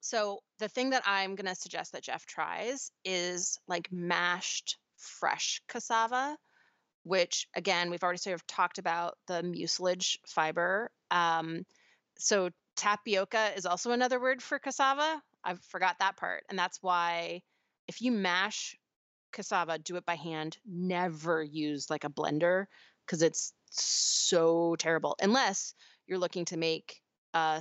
so the thing that I'm gonna suggest that Jeff tries is like mashed fresh cassava, which again we've already sort of talked about the mucilage fiber. Um, so tapioca is also another word for cassava. I forgot that part, and that's why if you mash cassava, do it by hand. Never use like a blender because it's so terrible. Unless you're looking to make uh,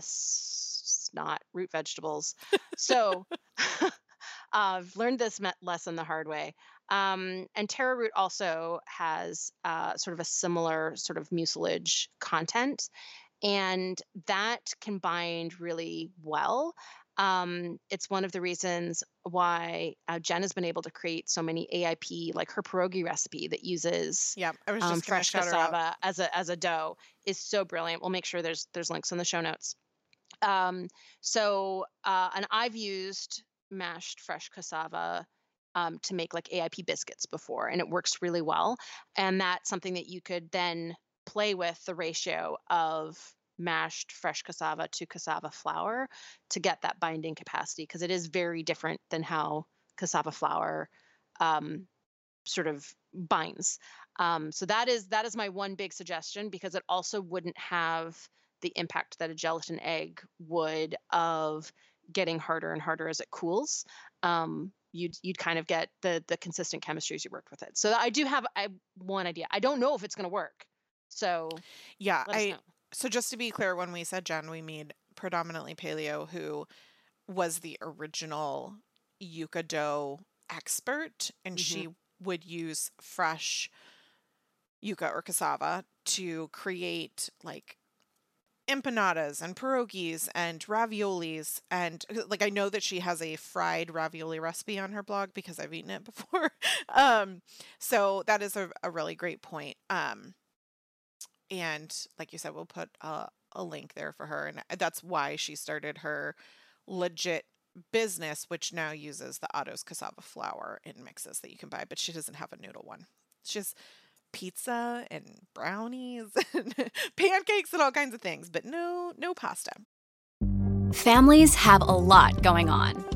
not root vegetables. So uh, [LAUGHS] [LAUGHS] I've learned this lesson the hard way. Um, and taro root also has uh, sort of a similar sort of mucilage content, and that combined really well. Um, it's one of the reasons why uh, Jen has been able to create so many AIP, like her pierogi recipe that uses Yeah, I was just um, fresh shout her out. cassava as a as a dough is so brilliant. We'll make sure there's there's links in the show notes. Um, so uh, and I've used mashed fresh cassava um, to make like AIP biscuits before, and it works really well. And that's something that you could then play with the ratio of mashed fresh cassava to cassava flour to get that binding capacity because it is very different than how cassava flour um, sort of binds. Um, so that is that is my one big suggestion because it also wouldn't have the impact that a gelatin egg would of getting harder and harder as it cools. Um, you'd you'd kind of get the the consistent chemistry as you worked with it. So I do have I one idea. I don't know if it's going to work. So Yeah, I so just to be clear, when we said Jen, we mean predominantly paleo, who was the original yuca dough expert, and Mhm. she would use fresh yuca or cassava to create like empanadas and pierogies and raviolis and uh, like I know that she has a fried ravioli recipe on her blog because I've eaten it [LAUGHS] before. um so that is a, a really great point. Um and like you said we'll put a, a link there for her and uh, that's why she started her legit business which now uses the Otto's cassava flour in mixes that you can buy but she doesn't have a noodle one. She has pizza and brownies [LAUGHS] and pancakes and all kinds of things but no no pasta. Families have a lot going on.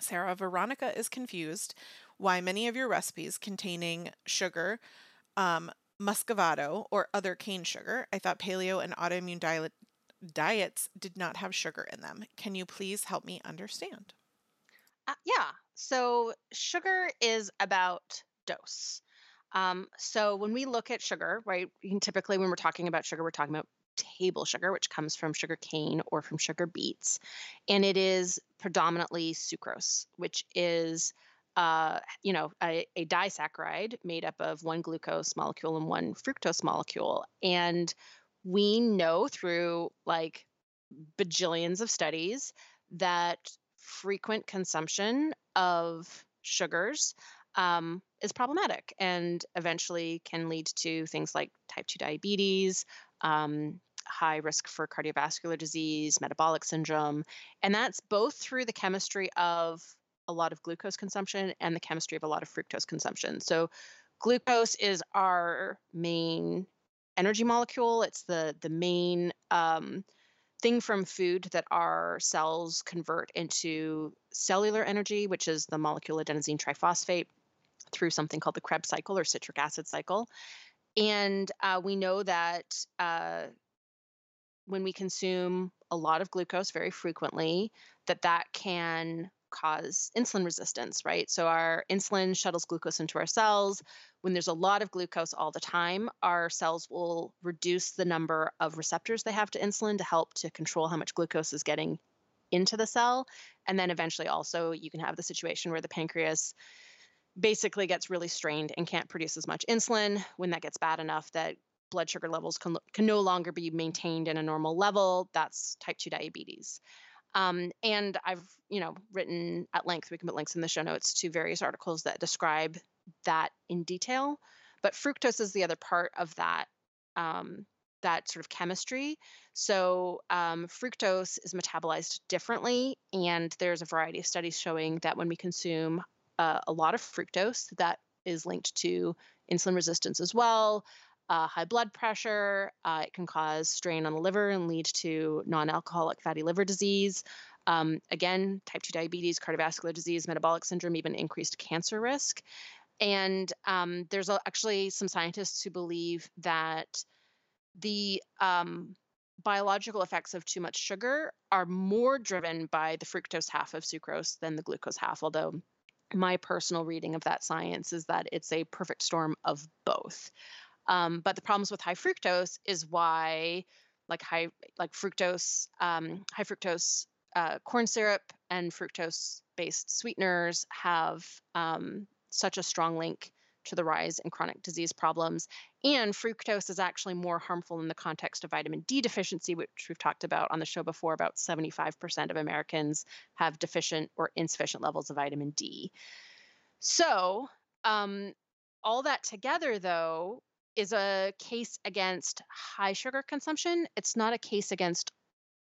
Sarah Veronica is confused why many of your recipes containing sugar, um, muscovado, or other cane sugar. I thought paleo and autoimmune diet diets did not have sugar in them. Can you please help me understand? Uh, yeah. So sugar is about dose. Um, so when we look at sugar, right, typically when we're talking about sugar, we're talking about table sugar, which comes from sugar cane or from sugar beets, and it is predominantly sucrose, which is uh, you know, a, a disaccharide made up of one glucose molecule and one fructose molecule. And we know through like bajillions of studies that frequent consumption of sugars um, is problematic and eventually can lead to things like type 2 diabetes, um, high risk for cardiovascular disease, metabolic syndrome. And that's both through the chemistry of a lot of glucose consumption and the chemistry of a lot of fructose consumption. So, glucose is our main energy molecule. It's the the main um, thing from food that our cells convert into cellular energy, which is the molecule adenosine triphosphate through something called the Krebs cycle or citric acid cycle. And uh, we know that uh, when we consume a lot of glucose very frequently, that that can cause insulin resistance, right? So our insulin shuttles glucose into our cells. When there's a lot of glucose all the time, our cells will reduce the number of receptors they have to insulin to help to control how much glucose is getting into the cell. And then eventually also you can have the situation where the pancreas basically gets really strained and can't produce as much insulin when that gets bad enough that blood sugar levels can, can no longer be maintained in a normal level. That's type 2 diabetes. Um, and I've, you know, written at length, we can put links in the show notes to various articles that describe that in detail. But fructose is the other part of that um, that sort of chemistry. So um, fructose is metabolized differently, and there's a variety of studies showing that when we consume uh, a lot of fructose, that is linked to insulin resistance as well, uh, high blood pressure. Uh, it can cause strain on the liver and lead to non-alcoholic fatty liver disease. Um, again, type 2 diabetes, cardiovascular disease, metabolic syndrome, even increased cancer risk. And um, there's actually some scientists who believe that the um, biological effects of too much sugar are more driven by the fructose half of sucrose than the glucose half, although my personal reading of that science is that it's a perfect storm of both. Um, but the problems with high fructose is why, like high like fructose, um, high fructose uh, corn syrup and fructose based sweeteners have um, such a strong link to the rise in chronic disease problems. And fructose is actually more harmful in the context of vitamin D deficiency, which we've talked about on the show before. About 75% of Americans have deficient or insufficient levels of vitamin D. So, um, all that together, though, is a case against high sugar consumption. It's not a case against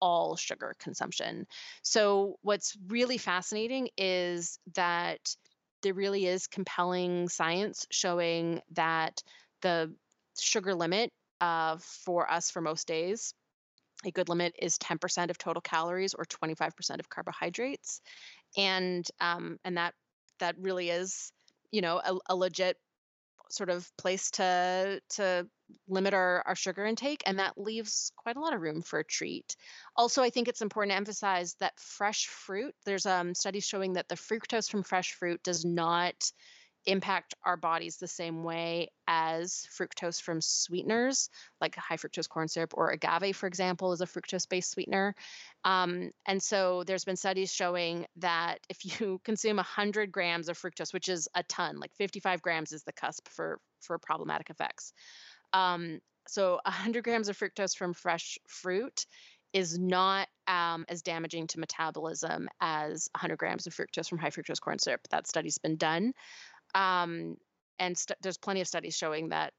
all sugar consumption. So, what's really fascinating is that there really is compelling science showing that the sugar limit uh, for us for most days, a good limit is 10% of total calories or 25% of carbohydrates, and um, and that that really is you know a, a legit sort of place to to limit our, our sugar intake and that leaves quite a lot of room for a treat. Also i think it's important to emphasize that fresh fruit there's um, studies showing that the fructose from fresh fruit does not impact our bodies the same way as fructose from sweeteners, like high fructose corn syrup or agave, for example, is a fructose based sweetener. Um, and so there's been studies showing that if you [LAUGHS] consume 100 grams of fructose, which is a ton, like 55 grams is the cusp for, for problematic effects. Um, so 100 grams of fructose from fresh fruit is not um, as damaging to metabolism as 100 grams of fructose from high fructose corn syrup. That study's been done. Um, and st- there's plenty of studies showing that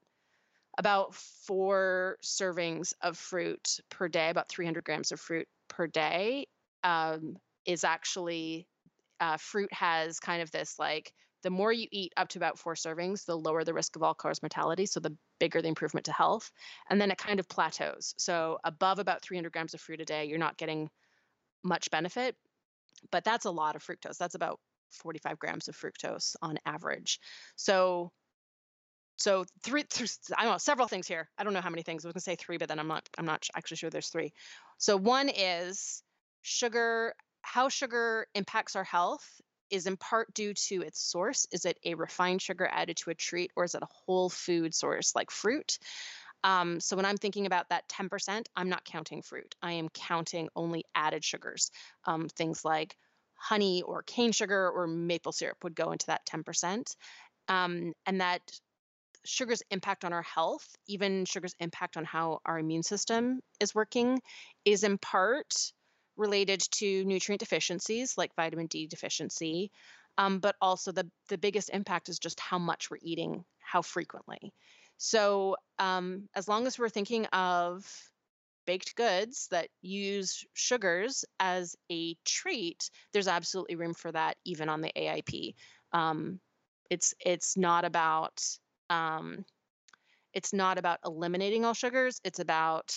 about four servings of fruit per day, about 300 grams of fruit per day, um, is actually uh, fruit has kind of this like the more you eat up to about four servings, the lower the risk of all cause mortality. So the bigger the improvement to health. And then it kind of plateaus. So above about 300 grams of fruit a day, you're not getting much benefit. But that's a lot of fructose. That's about 45 grams of fructose on average. So so three, [LAUGHS] I don't know, several things here. I don't know how many things. I was gonna say three, but then I'm not. I'm not actually sure there's three. So one is sugar. How sugar impacts our health is in part due to its source. Is it a refined sugar added to a treat, or is it a whole food source like fruit? Um, so when I'm thinking about that 10%, I'm not counting fruit. I am counting only added sugars, um, things like honey or cane sugar or maple syrup would go into that 10%. Um, and that sugar's impact on our health, even sugar's impact on how our immune system is working, is in part related to nutrient deficiencies like vitamin D deficiency. Um, but also the the biggest impact is just how much we're eating, how frequently. So um, as long as we're thinking of baked goods that use sugars as a treat, there's absolutely room for that even on the AIP. Um, it's it's not about um, it's not about eliminating all sugars. It's about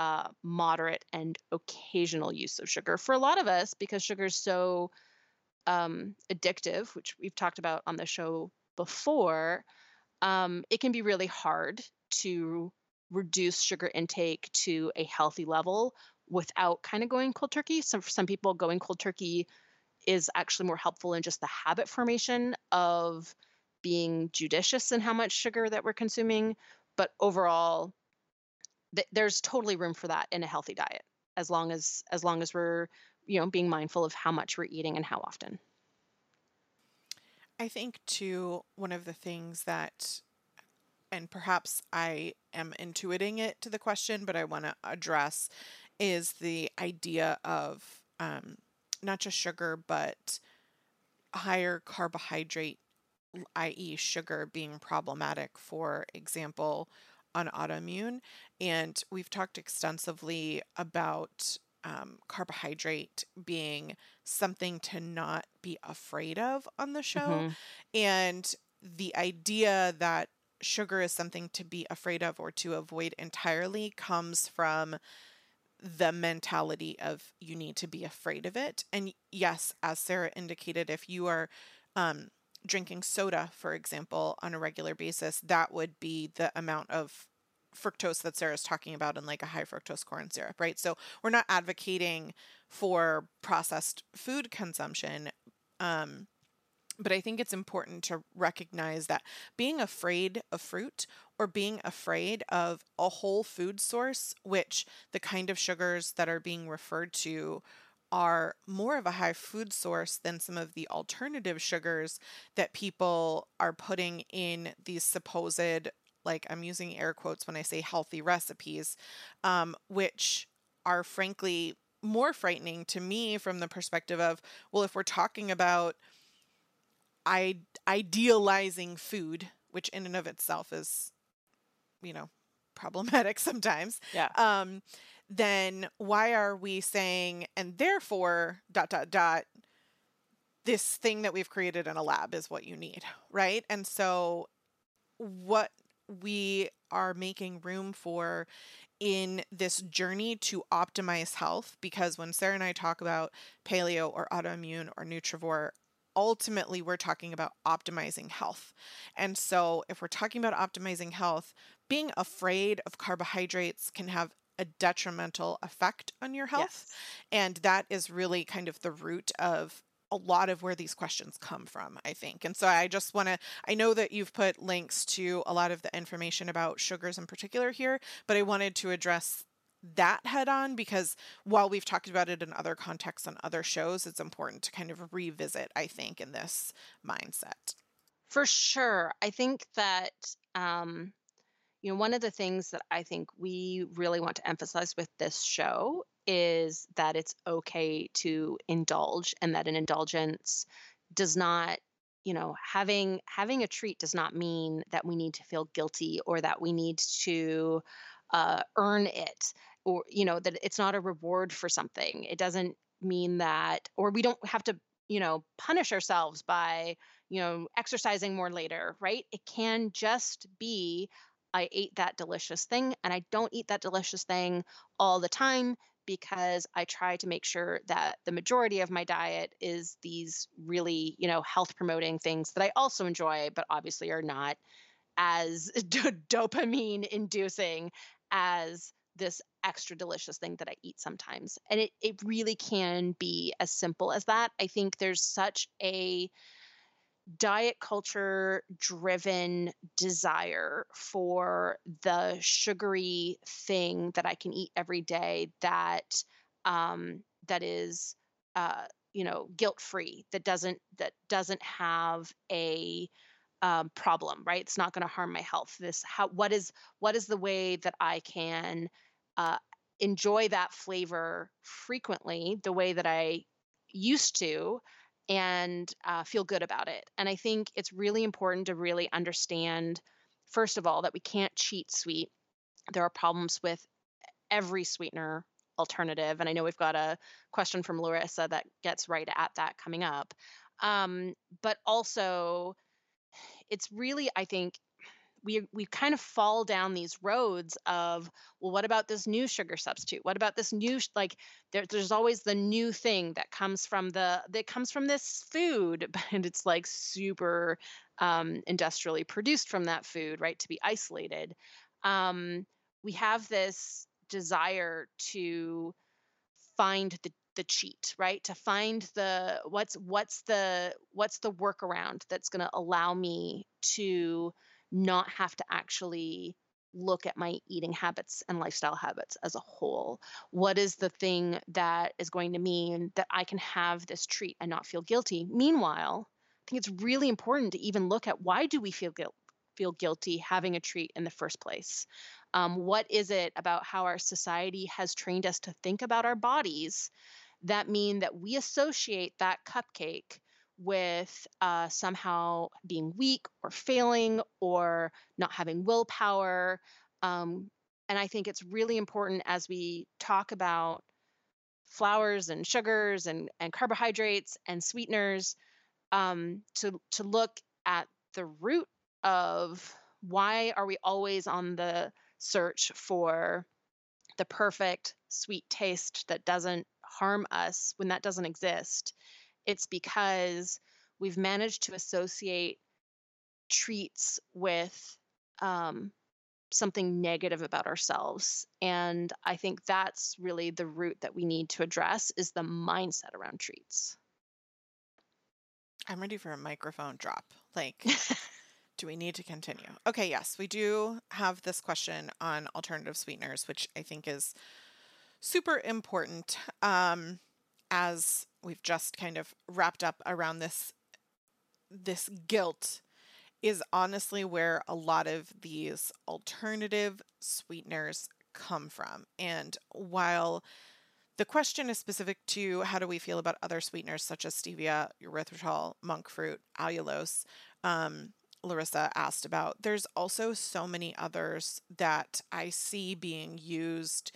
uh, moderate and occasional use of sugar for a lot of us because sugar is so um, addictive, which we've talked about on the show before. Um, it can be really hard to reduce sugar intake to a healthy level without kind of going cold turkey. So for some people, going cold turkey is actually more helpful in just the habit formation of being judicious in how much sugar that we're consuming. But overall, th- there's totally room for that in a healthy diet, as long as as long as we're you know being mindful of how much we're eating and how often. I think too one of the things that and perhaps I am intuiting it to the question, but I want to address is the idea of um, not just sugar, but higher carbohydrate, i.e., sugar, being problematic, for example, on autoimmune. And we've talked extensively about um, carbohydrate being something to not be afraid of on the show. Mm-hmm. And the idea that sugar is something to be afraid of or to avoid entirely comes from the mentality of you need to be afraid of it. And yes, as Sarah indicated, if you are um, drinking soda, for example, on a regular basis, that would be the amount of fructose that Sarah's talking about in like a high fructose corn syrup, right? So we're not advocating for processed food consumption. Um, but I think it's important to recognize that being afraid of fruit or being afraid of a whole food source, which the kind of sugars that are being referred to are more of a high food source than some of the alternative sugars that people are putting in these supposed, like I'm using air quotes when I say healthy recipes, um, which are frankly more frightening to me from the perspective of, well, if we're talking about I- idealizing food, which in and of itself is, you know, problematic [LAUGHS] sometimes. Yeah. Um, then why are we saying and therefore dot dot dot this thing that we've created in a lab is what you need, right? And so what we are making room for in this journey to optimize health because when Sarah and I talk about paleo or autoimmune or nutrivore ultimately we're talking about optimizing health. And so if we're talking about optimizing health, being afraid of carbohydrates can have a detrimental effect on your health. Yes. And that is really kind of the root of a lot of where these questions come from, I think. And so I just want to, I know that you've put links to a lot of the information about sugars in particular here, but I wanted to address that head on because while we've talked about it in other contexts on other shows, it's important to kind of revisit, I think, in this mindset. For sure. I think that, um, you know, one of the things that I think we really want to emphasize with this show is that it's okay to indulge and that an indulgence does not you know having having a treat does not mean that we need to feel guilty or that we need to uh, earn it or you know that it's not a reward for something. It doesn't mean that or we don't have to you know punish ourselves by you know exercising more later right? It can just be i ate that delicious thing and i don't eat that delicious thing all the time because i try to make sure that the majority of my diet is these really you know health promoting things that i also enjoy but obviously are not as [LAUGHS] dopamine inducing as this extra delicious thing that I eat sometimes. And it, it really can be as simple as that. I think there's such a diet culture driven desire for the sugary thing that I can eat every day that um, that is uh, you know guilt free that doesn't that doesn't have a um, problem right it's not going to harm my health this how what is what is the way that i can uh, enjoy that flavor frequently the way that I used to and uh, feel good about it. And I think it's really important to really understand, first of all, that we can't cheat sweet. There are problems with every sweetener alternative. And I know we've got a question from Larissa that gets right at that coming up. Um, but also, it's really, I think, we we kind of fall down these roads of well what about this new sugar substitute? What about this new like there, there's always the new thing that comes from the that comes from this food [LAUGHS] and it's like super um, industrially produced from that food right to be isolated. Um, we have this desire to find the the cheat right? To find the what's what's the what's the workaround that's going to allow me to not have to actually look at my eating habits and lifestyle habits as a whole. What is the thing that is going to mean that I can have this treat and not feel guilty? Meanwhile, I think it's really important to even look at why do we feel guilt feel guilty having a treat in the first place? Um, what is it about how our society has trained us to think about our bodies that mean that we associate that cupcake with uh, somehow being weak or failing or not having willpower. Um, and I think it's really important as we talk about flours and sugars and, and carbohydrates and sweeteners um, to, to look at the root of why are we always on the search for the perfect sweet taste that doesn't harm us when that doesn't exist it's because we've managed to associate treats with um, something negative about ourselves and i think that's really the root that we need to address is the mindset around treats I'm ready for a microphone drop. Like, [LAUGHS] do we need to continue? Okay, yes, we do have this question on alternative sweeteners, which I think is super important um, as we've just kind of wrapped up around this this guilt is honestly where a lot of these alternative sweeteners come from. And while the question is specific to how do we feel about other sweeteners such as stevia, erythritol, monk fruit, allulose, um, Larissa asked about. There's also so many others that I see being used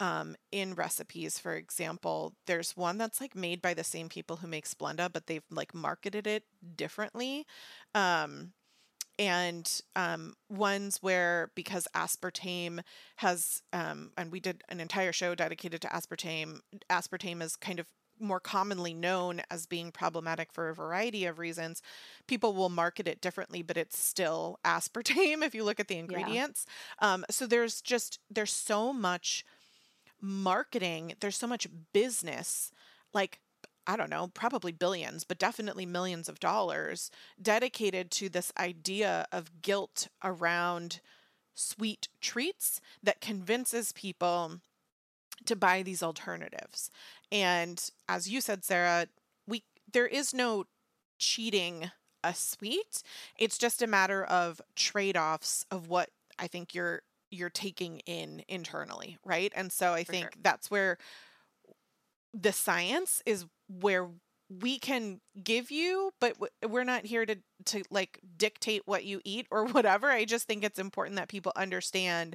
um, in recipes. For example, there's one that's like made by the same people who make Splenda, but they've like marketed it differently. Um, and um, ones where because aspartame has um, and we did an entire show dedicated to aspartame aspartame is kind of more commonly known as being problematic for a variety of reasons people will market it differently but it's still [LAUGHS] aspartame if you look at the ingredients yeah. um, so there's just there's so much marketing there's so much business like I don't know, probably billions, but definitely millions of dollars dedicated to this idea of guilt around sweet treats that convinces people to buy these alternatives. And as you said, Sarah, we there is no cheating a sweet. It's just a matter of trade-offs of what I think you're you're taking in internally, right? And so I For think sure. that's where the science is where we can give you but we're not here to to like dictate what you eat or [LAUGHS] whatever i just think it's important that people understand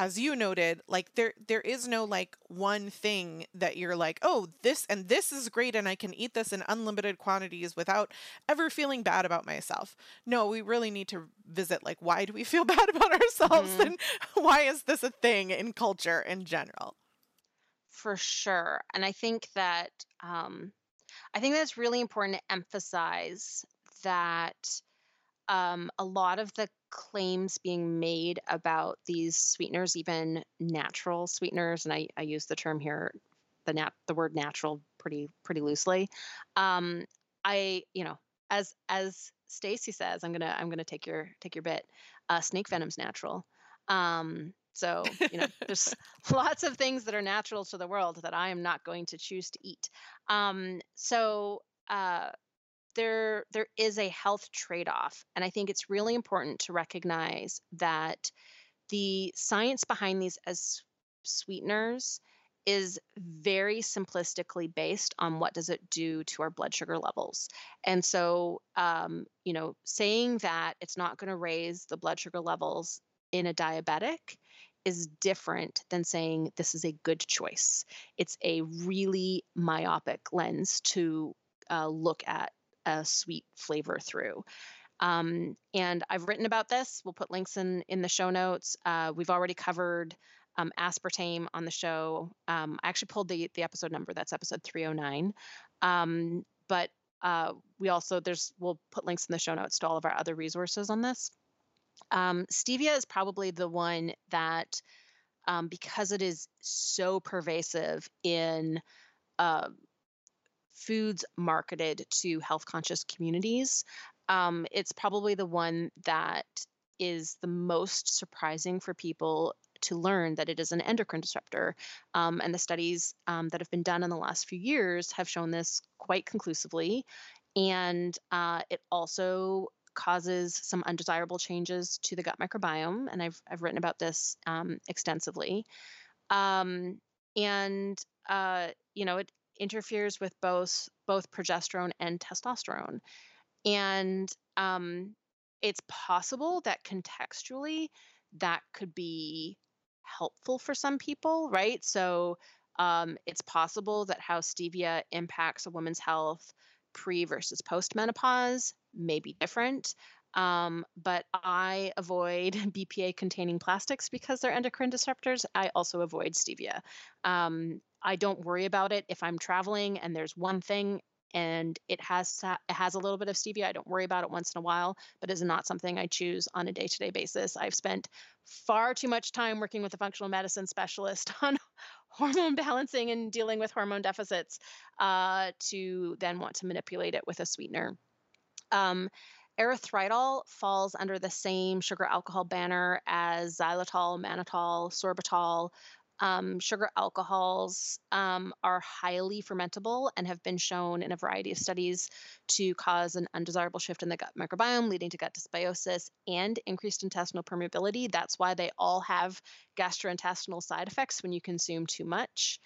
as you noted like there there is no like one thing that you're like oh this and this is great and i can eat this in unlimited quantities without ever feeling bad about myself no we really need to visit like why do we feel [LAUGHS] bad about ourselves mm-hmm. and why is this a thing in culture in general for sure. And I think that um, I think that's really important to emphasize that um, a lot of the claims being made about these sweeteners, even natural sweeteners, and I, I use the term here, the nat the word natural pretty pretty loosely. Um, I you know as as Stacy says, I'm gonna I'm gonna take your take your bit. Uh, snake venom's natural. Um, so, you know, [LAUGHS] there's [LAUGHS] lots of things that are natural to the world that I am not going to choose to eat. Um, so, uh, there there is a health trade-off and i think it's really important to recognize that the science behind these as sweeteners is very simplistically based on what does it do to our blood sugar levels and so um, you know saying that it's not going to raise the blood sugar levels in a diabetic is different than saying this is a good choice. It's a really myopic lens to uh, look at a sweet flavor through. Um, and I've written about this. We'll put links in in the show notes. Uh, we've already covered um, aspartame on the show. Um, I actually pulled the the episode number. That's episode 309. Um, but uh, we also there's we'll put links in the show notes to all of our other resources on this. Um, stevia is probably the one that, um, because it is so pervasive in uh, foods marketed to health conscious communities, um, it's probably the one that is the most surprising for people to learn that it is an endocrine disruptor. Um, and the studies um, that have been done in the last few years have shown this quite conclusively. And uh, it also causes some undesirable changes to the gut microbiome, and I've I've written about this um, extensively. Um, and uh, you know, it interferes with both both progesterone and testosterone. And um, it's possible that contextually that could be helpful for some people, right? So um, it's possible that how stevia impacts a woman's health pre versus post menopause may be different. Um, but I avoid [LAUGHS] BPA containing plastics because they're endocrine disruptors. I also avoid stevia. Um, I don't worry about it if I'm traveling and there's one thing and it has it has a little bit of stevia. I don't worry about it once in a while, but it's not something I choose on a day-to-day basis. I've spent far too much time working with a functional medicine specialist [LAUGHS] on hormone balancing and dealing with hormone deficits uh, to then want to manipulate it with a sweetener. Um, erythritol falls under the same sugar alcohol banner as xylitol, mannitol, sorbitol, um, sugar alcohols um, are highly fermentable and have been shown in a variety of studies to cause an undesirable shift in the gut microbiome, leading to gut dysbiosis and increased intestinal permeability. That's why they all have gastrointestinal side effects when you consume too much.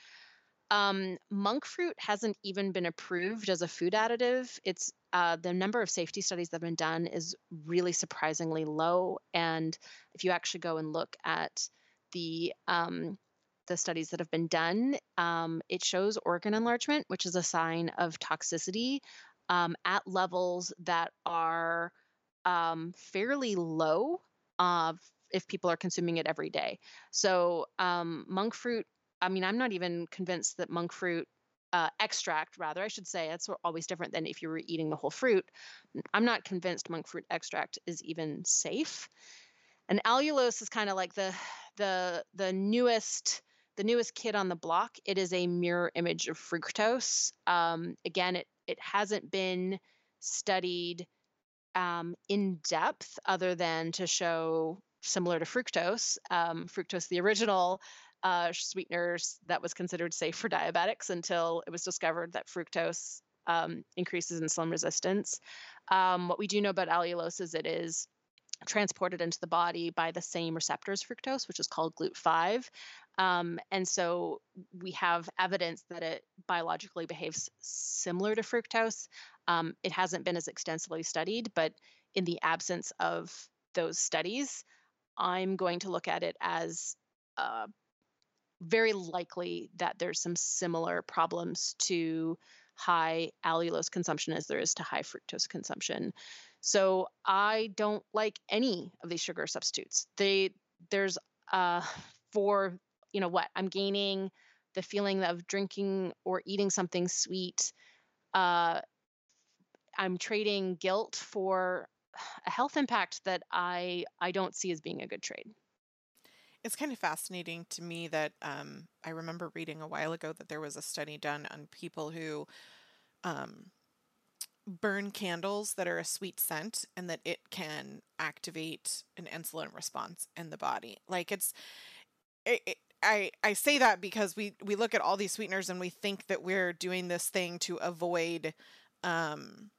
Um, monk fruit hasn't even been approved as a food additive. It's uh, the number of safety studies that have been done is really surprisingly low. And if you actually go and look at the um, the studies that have been done, um, it shows organ enlargement, which is a sign of toxicity um, at levels that are um, fairly low uh, if people are consuming it every day. So, um, monk fruit, I mean, I'm not even convinced that monk fruit. Uh, extract, rather, I should say, it's always different than if you were eating the whole fruit. I'm not convinced monk fruit extract is even safe. And allulose is kind of like the the the newest the newest kid on the block. It is a mirror image of fructose. Um, again, it it hasn't been studied um, in depth other than to show similar to fructose. Um, fructose, the original uh, sweeteners that was considered safe for diabetics until it was discovered that fructose um, increases insulin resistance. Um, what we do know about allulose is it is transported into the body by the same receptors fructose, which is called GLUT5. Um, and so we have evidence that it biologically behaves similar to fructose. Um, it hasn't been as extensively studied, but in the absence of those studies, I'm going to look at it as uh, very likely that there's some similar problems to high allulose consumption as there is to high fructose consumption. So I don't like any of these sugar substitutes. They there's uh for you know what i'm gaining the feeling of drinking or eating something sweet uh, i'm trading guilt for a health impact that i i don't see as being a good trade it's kind of fascinating to me that um, I remember reading a while ago that there was a study done on people who um, burn candles that are a sweet scent and that it can activate an insulin response in the body. Like it's, it, it, I, I say that because we, we look at all these sweeteners and we think that we're doing this thing to avoid um,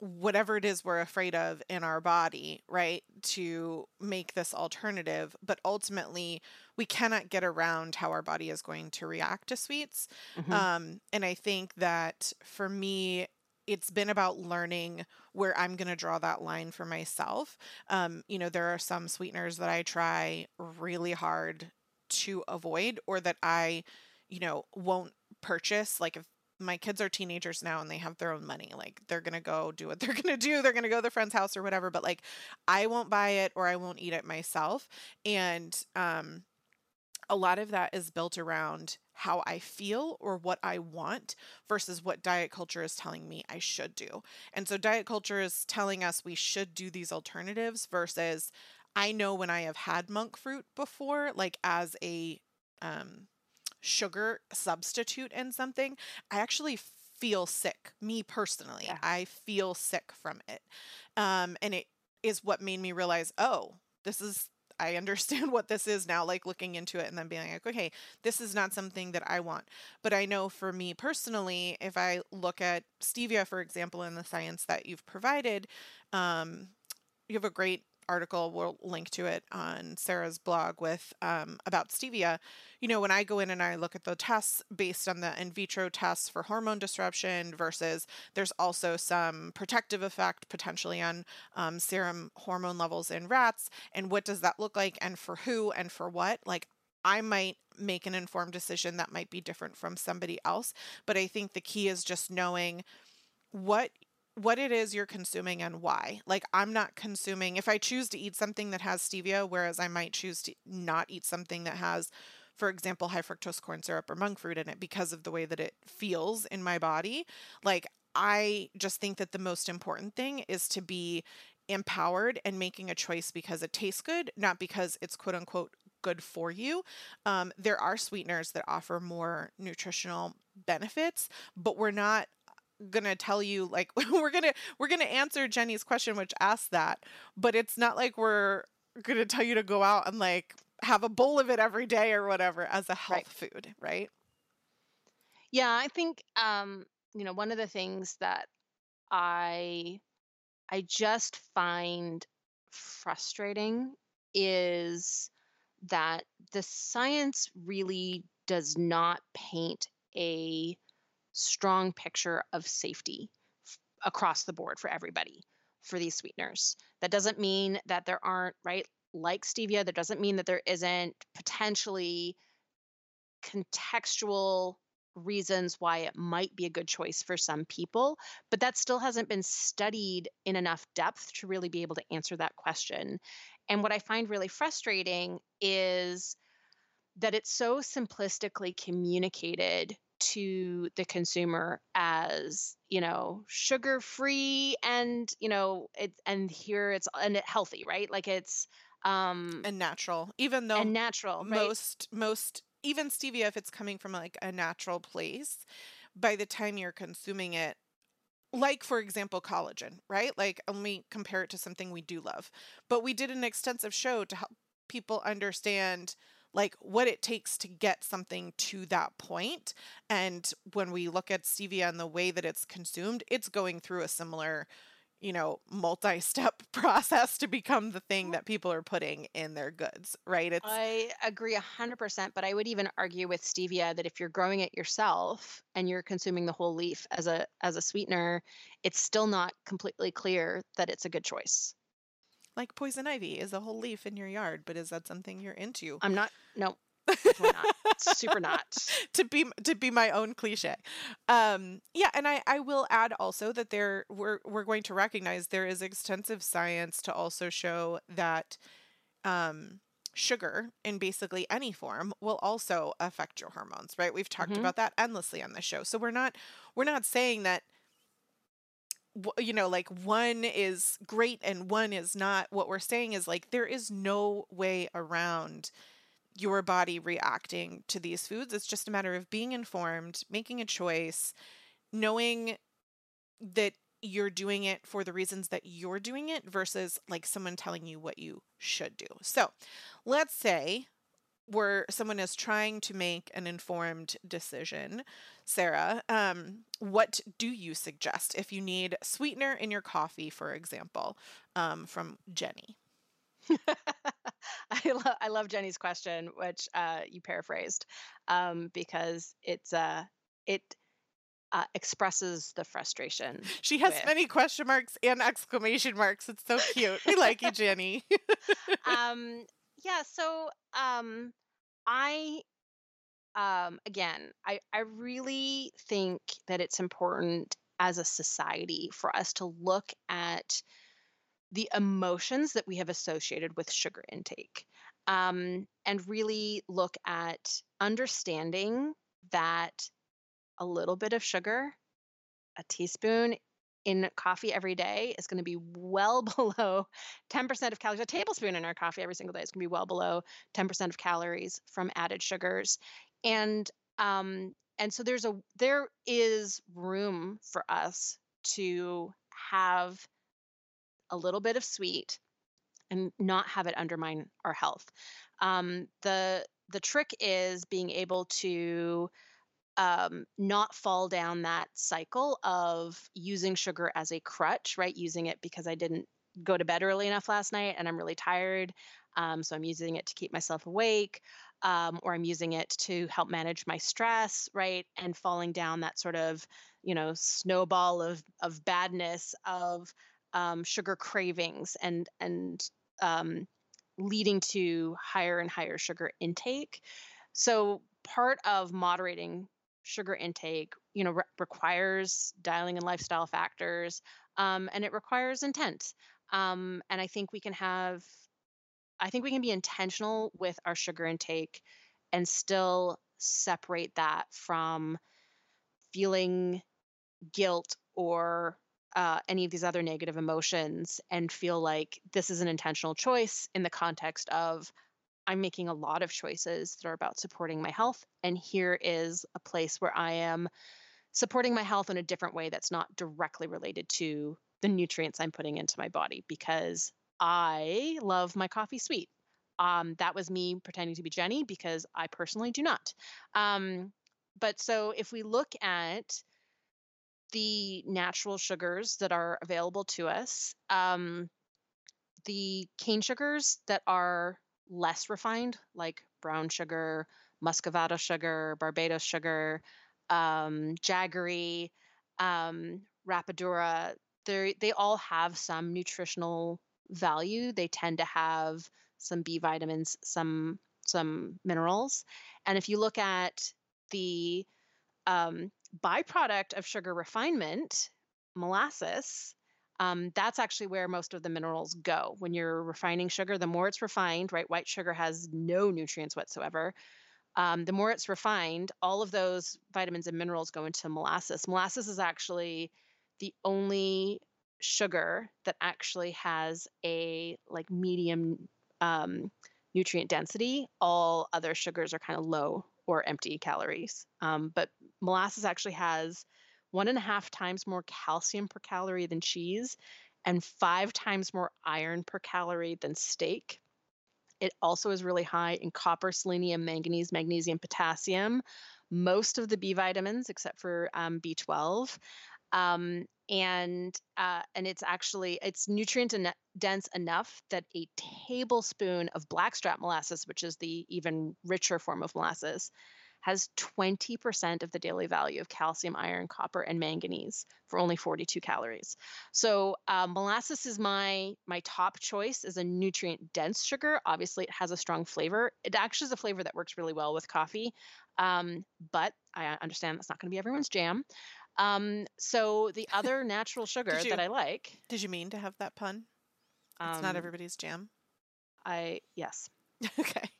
whatever it is we're afraid of in our body, right? To make this alternative. But ultimately, we cannot get around how our body is going to react to sweets. Mm-hmm. Um, and I think that for me, it's been about learning where I'm going to draw that line for myself. Um, you know, there are some sweeteners that I try really hard to avoid or that I, you know, won't purchase. Like if my kids are teenagers now and they have their own money, like they're going to go do what [LAUGHS] they're going to do. They're going to go to their friend's house or whatever, but like I won't buy it or I won't eat it myself. And um a lot of that is built around how I feel or what I want versus what diet culture is telling me I should do. And so diet culture is telling us we should do these alternatives versus I know when I have had monk fruit before, like as a um, sugar substitute in something, I actually feel sick. Me personally, yeah. I feel sick from it. Um, and it is what made me realize, oh, this is I understand [LAUGHS] what this is now, like looking into it and then being like, okay, this is not something that I want. But I know for me personally, if I look at stevia, for example, in the science that you've provided, um, you have a great article, we'll link to it on Sarah's blog with um, about stevia. You know, when I go in and I look at the tests based on the in vitro tests for hormone disruption versus there's also some protective effect potentially on um, serum hormone levels in rats. And what does that look like and for who and for what? Like, I might make an informed decision that might be different from somebody else. But I think the key is just knowing what what it is you're consuming and why. Like I'm not consuming if I choose to eat something that has stevia whereas I might choose to not eat something that has for example high fructose corn syrup or monk fruit in it because of the way that it feels in my body. Like I just think that the most important thing is to be empowered and making a choice because it tastes good, not because it's quote unquote good for you. Um, there are sweeteners that offer more nutritional benefits, but we're not gonna tell you like [LAUGHS] we're gonna we're gonna answer Jenny's question which asked that, but it's not like we're gonna tell you to go out and like have a bowl of it every day or whatever as a health right. food, right? Yeah, I think um, you know, one of the things that I I just find frustrating is that the science really does not paint a strong picture of safety f- across the board for everybody for these sweeteners. That doesn't mean that there aren't, right, like stevia, that doesn't mean that there isn't potentially contextual reasons why it might be a good choice for some people, but that still hasn't been studied in enough depth to really be able to answer that question. And what I find really frustrating is that it's so simplistically communicated to the consumer as you know sugar free and you know it and here it's and it healthy right? Like it's um and natural even though and natural right? most most even stevia if it's coming from like a natural place by the time you're consuming it like for example collagen right? Like let me compare it to something we do love. But we did an extensive show to help people understand like what it takes to get something to that point. And when we look at stevia and the way that it's consumed, it's going through a similar, you know, multi step [LAUGHS] process to become the thing that people are putting in their goods, right? It's I agree 100%, but I would even argue with stevia that if you're growing it yourself and you're consuming the whole leaf as a as a sweetener, it's still not completely clear that it's a good choice like poison ivy is a whole leaf in your yard, but is that something you're into? I'm not. No, [LAUGHS] not. Super not. to be to be my own cliche. Um, yeah, and I I will add also that there we're we're going to recognize there is extensive science to also show that um sugar in basically any form will also affect your hormones, right? We've talked mm-hmm. about that endlessly on the show. So we're not we're not saying that you know like one is great and one is not what we're saying is like there is no way around your body reacting to these foods. It's just a matter of being informed making a choice knowing that you're doing it for the reasons that you're doing it versus like someone telling you what you should do. So let's say where someone is trying to make an informed decision, Sarah, um, what do you suggest if you need sweetener in your coffee, for example, um, from Jenny? [LAUGHS] I, lo- I love Jenny's question, which uh, you paraphrased, um, because it's uh, it uh, expresses the frustration. She has with... many question marks and exclamation marks. It's so cute. we like you, [LAUGHS] Jenny. [LAUGHS] um, yeah. So um, I um, again, I, I really think that it's important as a society for us to look at the emotions that we have associated with sugar intake um, and really look at understanding that a little bit of sugar, a teaspoon in coffee every day is going to be well [LAUGHS] below 10% of calories. A tablespoon in our coffee every single day is going to be well below 10% of calories from added sugars. And um, and so there's a there is room for us to have a little bit of sweet and not have it undermine our health. Um, the the trick is being able to um, not fall down that cycle of using sugar as a crutch, right? Using it because I didn't go to bed early enough last night and I'm really tired. Um, so I'm using it to keep myself awake, um, or I'm using it to help manage my stress, right? And falling down that sort of, you know, snowball of of badness of um, sugar cravings and and um, leading to higher and higher sugar intake. So part of moderating sugar intake, you know, re- requires dialing in lifestyle factors, um, and it requires intent. Um, and I think we can have, I think we can be intentional with our sugar intake and still separate that from feeling guilt or uh, any of these other negative emotions and feel like this is an intentional choice in the context of I'm making a lot of choices that are about supporting my health. And here is a place where I am supporting my health in a different way that's not directly related to the nutrients I'm putting into my body because I love my coffee sweet. Um, that was me pretending to be Jenny because I personally do not. Um, but so if we look at the natural sugars that are available to us, um, the cane sugars that are less refined, like brown sugar, muscovado sugar, Barbados sugar, um, jaggery, um, rapadura, they they all have some nutritional value. They tend to have some B vitamins, some some minerals, and if you look at the um, byproduct of sugar refinement, molasses, um, that's actually where most of the minerals go. When you're refining sugar, the more it's refined, right? White sugar has no nutrients whatsoever. Um, the more it's refined, all of those vitamins and minerals go into molasses. Molasses is actually the only sugar that actually has a like medium um, nutrient density. All other sugars are kind of low or empty calories. Um, but molasses actually has one and a half times more calcium per calorie than cheese and five times more iron per calorie than steak. It also is really high in copper, selenium, manganese, magnesium, potassium, most of the B vitamins except for um, B12. Um, and uh, and it's actually it's nutrient dense enough that a tablespoon of blackstrap molasses, which is the even richer form of molasses, has 20% of the daily value of calcium, iron, copper, and manganese for only 42 calories. So um, molasses is my my top choice as a nutrient dense sugar. Obviously, it has a strong flavor. It actually is a flavor that works really well with coffee. Um, but I understand that's not going to be everyone's jam. Um, so the [LAUGHS] other natural sugar you, that I like. Did you mean to have that pun? It's not um, everybody's jam. I yes. [LAUGHS] okay.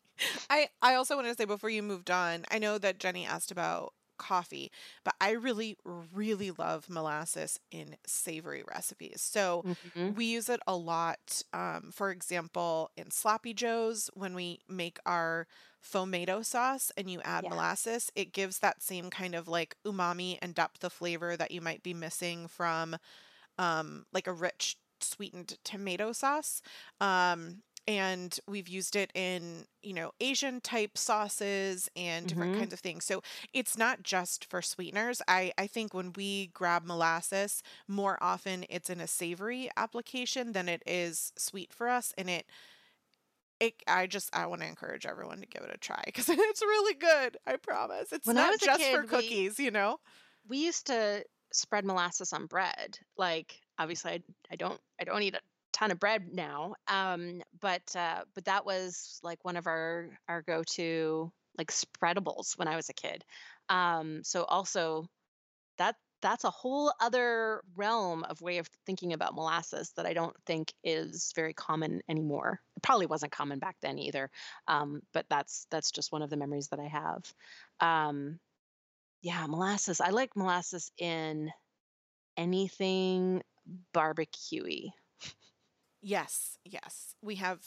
I I also want to say before you moved on, I know that Jenny asked about coffee, but I really really love molasses in savory recipes. So mm-hmm. we use it a lot. Um, for example, in sloppy joes when we make our tomato sauce and you add yeah. molasses, it gives that same kind of like umami and depth of flavor that you might be missing from um, like a rich sweetened tomato sauce. Um, and we've used it in you know asian type sauces and different mm-hmm. kinds of things so it's not just for sweeteners i i think when we grab molasses more often it's in a savory application than it is sweet for us and it it, I just I want to encourage everyone to give it a try because [LAUGHS] it's really good. I promise. It's when not just kid, for cookies, we, you know. We used to spread molasses on bread. Like obviously, I, I don't I don't eat ton of bread now. Um, but uh, but that was like one of our our go to like spreadables when I was a kid. Um, so also that that's a whole other realm of way of thinking about molasses that I don't think is very common anymore. It probably wasn't common back then either, um, but that's that's just one of the memories that I have. Um, yeah, molasses. I like molasses in anything barbecuey. Yes, yes. We have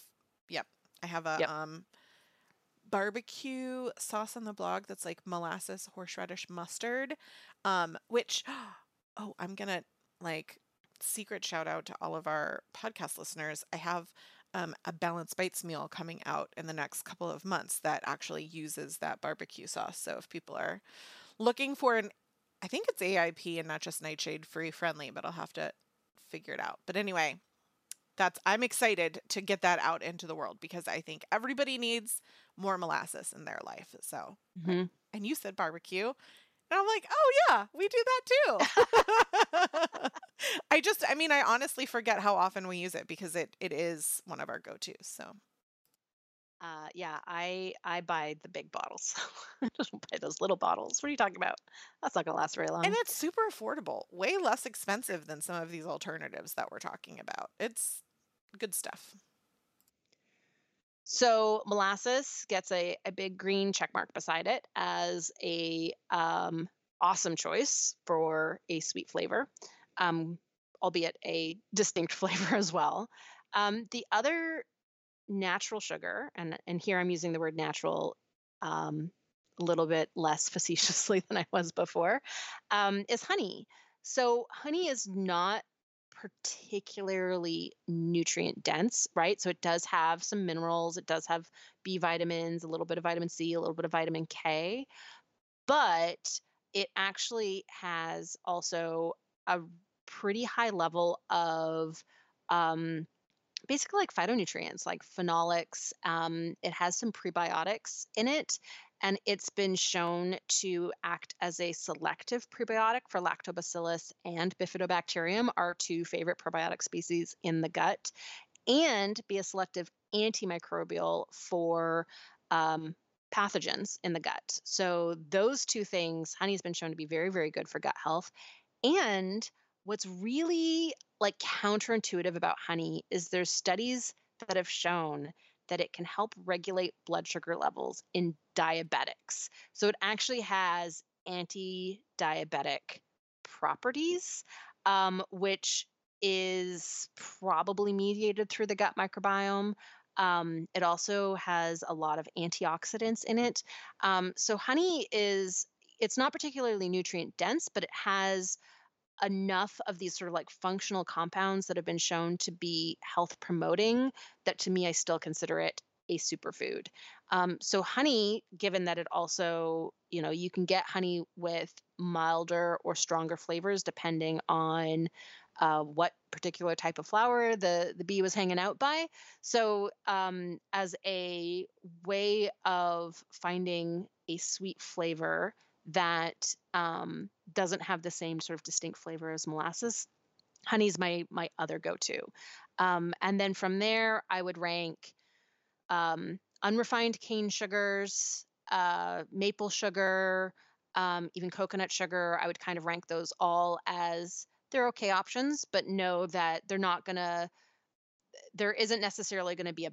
yep. I have a yep. um barbecue sauce on the blog that's like molasses horseradish mustard um which [GASPS] oh i'm gonna like secret shout out to all of our podcast listeners i have um, a balanced bites meal coming out in the next couple of months that actually uses that barbecue sauce so if people are looking for an i think it's aip and not just nightshade free friendly but i'll have to figure it out but anyway that's I'm excited to get that out into the world because I think everybody needs more molasses in their life. So, Mhm. and you said barbecue. And I'm like, oh yeah, we do that too. [LAUGHS] I just, I mean, I honestly forget how often we use it because it it is one of our go tos. So Uh, yeah, I I buy the big bottles. [LAUGHS] I don't buy those little bottles. What are you talking about? That's not gonna last very long. And it's super affordable, way less expensive than some of these alternatives that we're talking about. It's good stuff. So molasses gets a, a big green check mark beside it as a um, awesome choice for a sweet flavor, um, albeit a distinct [LAUGHS] flavor as well. Um, the other natural sugar, and and here I'm using the word natural um, a little bit less [LAUGHS] facetiously than I was before, um, is honey. So honey is not particularly nutrient dense, right? So it does have some minerals, it does have B vitamins, a little bit of vitamin C, a little bit of vitamin K, but it actually has also a pretty high level of um, basically like phytonutrients like phenolics. Um, it has some prebiotics in it, and it's been shown to act as a selective prebiotic for lactobacillus and bifidobacterium, our two favorite probiotic species in the gut, and be a selective antimicrobial for um, pathogens in the gut. So those two things, honey has been shown to be very, very good for gut health. And what's really like counterintuitive about honey is there's studies that have shown that it can help regulate blood sugar levels in diabetics. So it actually has anti diabetic properties, um, which is probably mediated through the gut microbiome. Um, it also has a lot of antioxidants in it. Um, so honey is it's not particularly nutrient dense, but it has enough of these sort of like functional compounds that have been shown to be health promoting that to me I still consider it a superfood. Um, so honey, given that it also, you know, you can get honey with milder or stronger flavors depending on uh, what particular type of flower the the bee was hanging out by. So um, as a way of finding a sweet flavor that um, doesn't have the same sort of distinct flavor as molasses. Honey's my my other go-to, um, and then from there I would rank um, unrefined cane sugars, uh, maple sugar, um, even coconut sugar. I would kind of rank those all as they're okay options, but know that they're not gonna. There isn't necessarily going to be a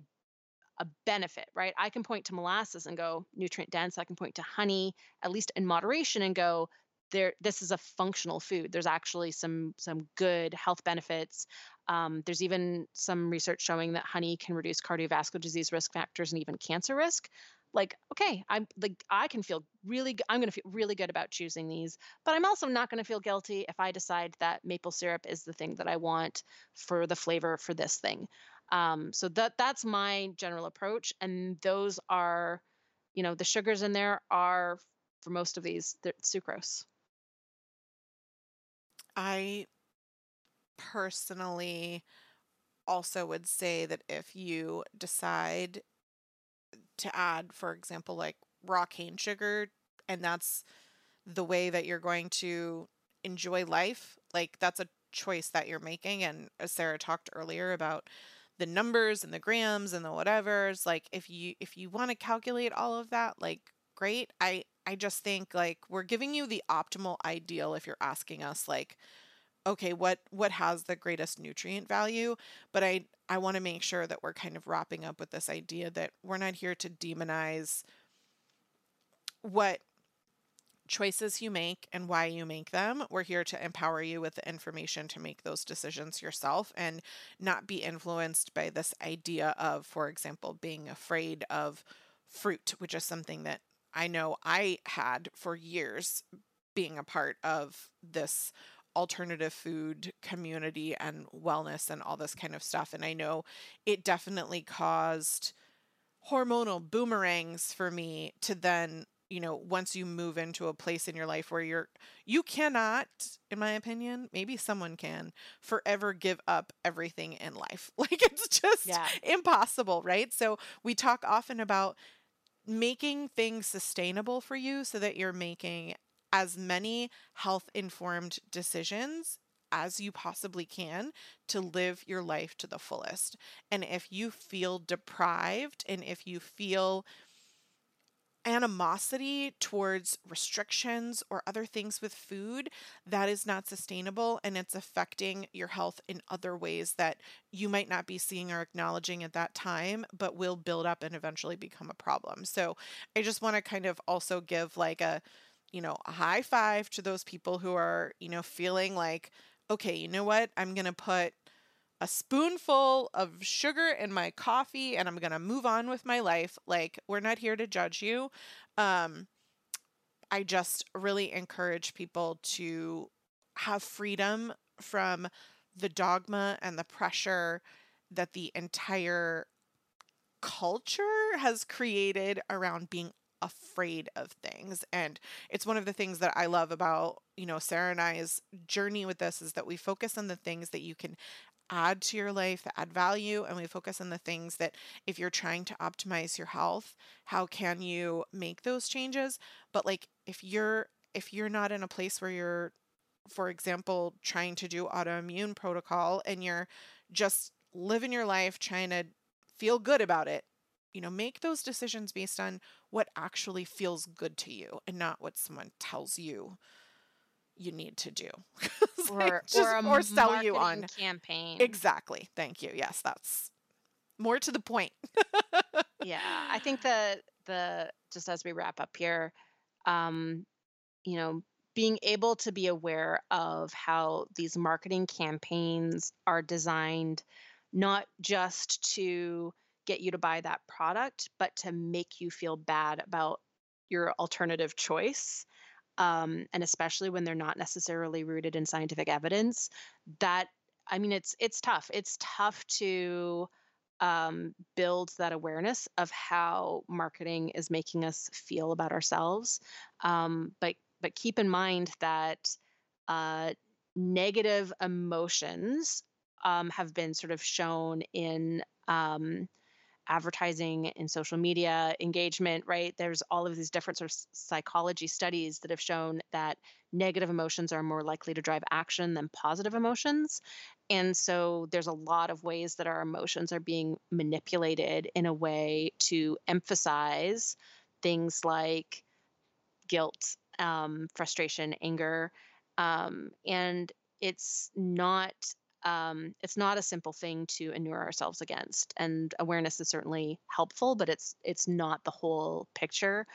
a benefit, right? I can point to molasses and go nutrient dense. I can point to honey, at least in moderation, and go there. This is a functional food. There's actually some some good health benefits. Um, there's even some research showing that honey can reduce cardiovascular disease risk factors and even cancer risk. Like, okay, I'm like I can feel really. i'm going to feel really good about choosing these, but I'm also not going to feel guilty if I decide that maple syrup is the thing that I want for the flavor for this thing. Um, so that that's my general approach, and those are, you know, the sugars in there are for most of these sucrose. I personally also would say that if you decide to add, for example, like raw cane sugar, and that's the way that you're going to enjoy life, like that's a choice that you're making. And as Sarah talked earlier about the numbers and the grams and the whatevers, like if you if you want to calculate all of that, like great. I I just think like we're giving you the optimal ideal if you're asking us like okay what what has the greatest nutrient value but i i want to make sure that we're kind of wrapping up with this idea that we're not here to demonize what choices you make and why you make them. We're here to empower you with the information to make those decisions yourself and not be influenced by this idea of for example being afraid of fruit which is something that i know i had for years being a part of this alternative food community and wellness and all this kind of stuff. And I know it definitely caused hormonal boomerangs for me to then you know, once you move into a place in your life where you're, you cannot, in my opinion, maybe someone can forever give up everything in life. [LAUGHS] Like it's just Yeah. impossible, right? So we talk often about making things sustainable for you so that you're making as many health informed decisions as you possibly can to live your life to the fullest. And if you feel deprived and if you feel animosity towards restrictions or other things with food, that is not sustainable and it's affecting your health in other ways that you might not be seeing or acknowledging at that time, but will build up and eventually become a problem. So I just want to kind of also give like a, you know, a high five to those people who are, you know, feeling like, okay, you know what? I'm going to put a spoonful of sugar in my coffee and I'm going to move on with my life. Like, we're not here to judge you. Um, I just really encourage people to have freedom from the dogma and the pressure that the entire culture has created around being afraid of things and it's one of the things that i love about you know sarah and i's journey with this is that we focus on the things that you can add to your life that add value and we focus on the things that if you're trying to optimize your health how can you make those changes? But like if you're if you're not in a place where you're for example trying to do autoimmune protocol and you're just living your life trying to feel good about it you know make those decisions based on what actually feels good to you and not what someone tells you you need to do [LAUGHS] like or just- or, or sell you on campaign. Exactly. Thank you. Yes, that's more to the point. [LAUGHS] yeah i think the the just as we wrap up here um you know being able to be aware of how these marketing campaigns are designed not just to get you to buy that product but to make you feel bad about your alternative choice um, and especially when they're not necessarily rooted in scientific evidence that i mean it's it's tough it's tough to um, build that awareness of how marketing is making us feel about ourselves. Um, but but keep in mind that uh, negative emotions um, have been sort of shown in um, advertising in social media engagement right there's all of these different sort of psychology studies that have shown that negative emotions are more likely to drive action than positive emotions and so there's a lot of ways that our emotions are being manipulated in a way to emphasize things like guilt, um, frustration, anger. Um, and it's not um, it's not a simple thing to inure ourselves against. And awareness is certainly helpful, but it's it's not the whole picture.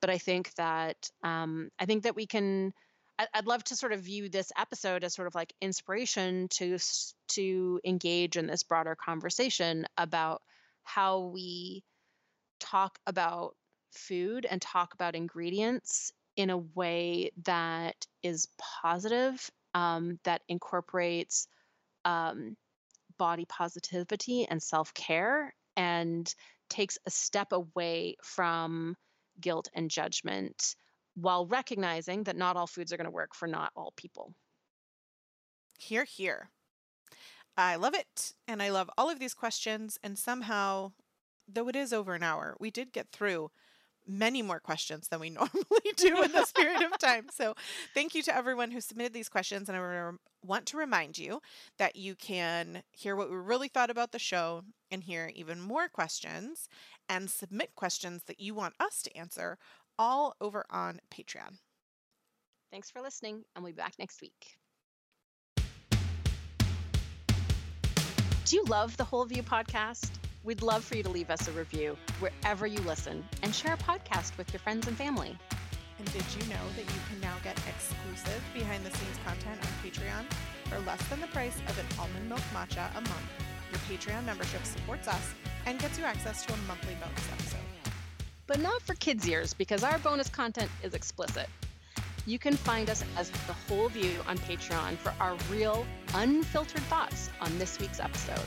But I think that um, I think that we can I'd love to sort of view this episode as sort of like inspiration to to engage in this broader conversation about how we talk about food and talk about ingredients in a way that is positive, um, that incorporates um, body positivity and self care, and takes a step away from guilt and judgment while recognizing that not all foods are going to work for not all people. Here, here. I love it. And I love all of these questions. And somehow, though it is over an hour, we did get through many more questions than we [LAUGHS] normally do in this period of time. [LAUGHS] So, thank you to everyone who submitted these questions. And I want to remind you that you can hear what we really thought about the show and hear even more questions and submit questions that you want us to answer all over on Patreon. Thanks for listening, and we'll be back next week. Do you love the Whole View podcast? We'd love for you to leave us a review wherever you listen and share a podcast with your friends and family. And did you know that you can now get exclusive behind the scenes content on Patreon for less than the price of an almond milk matcha a month? Your Patreon membership supports us and gets you access to a monthly bonus episode. But not for kids' ears because our bonus content is explicit. You can find us as The Whole View on Patreon for our real, unfiltered thoughts on this week's episode.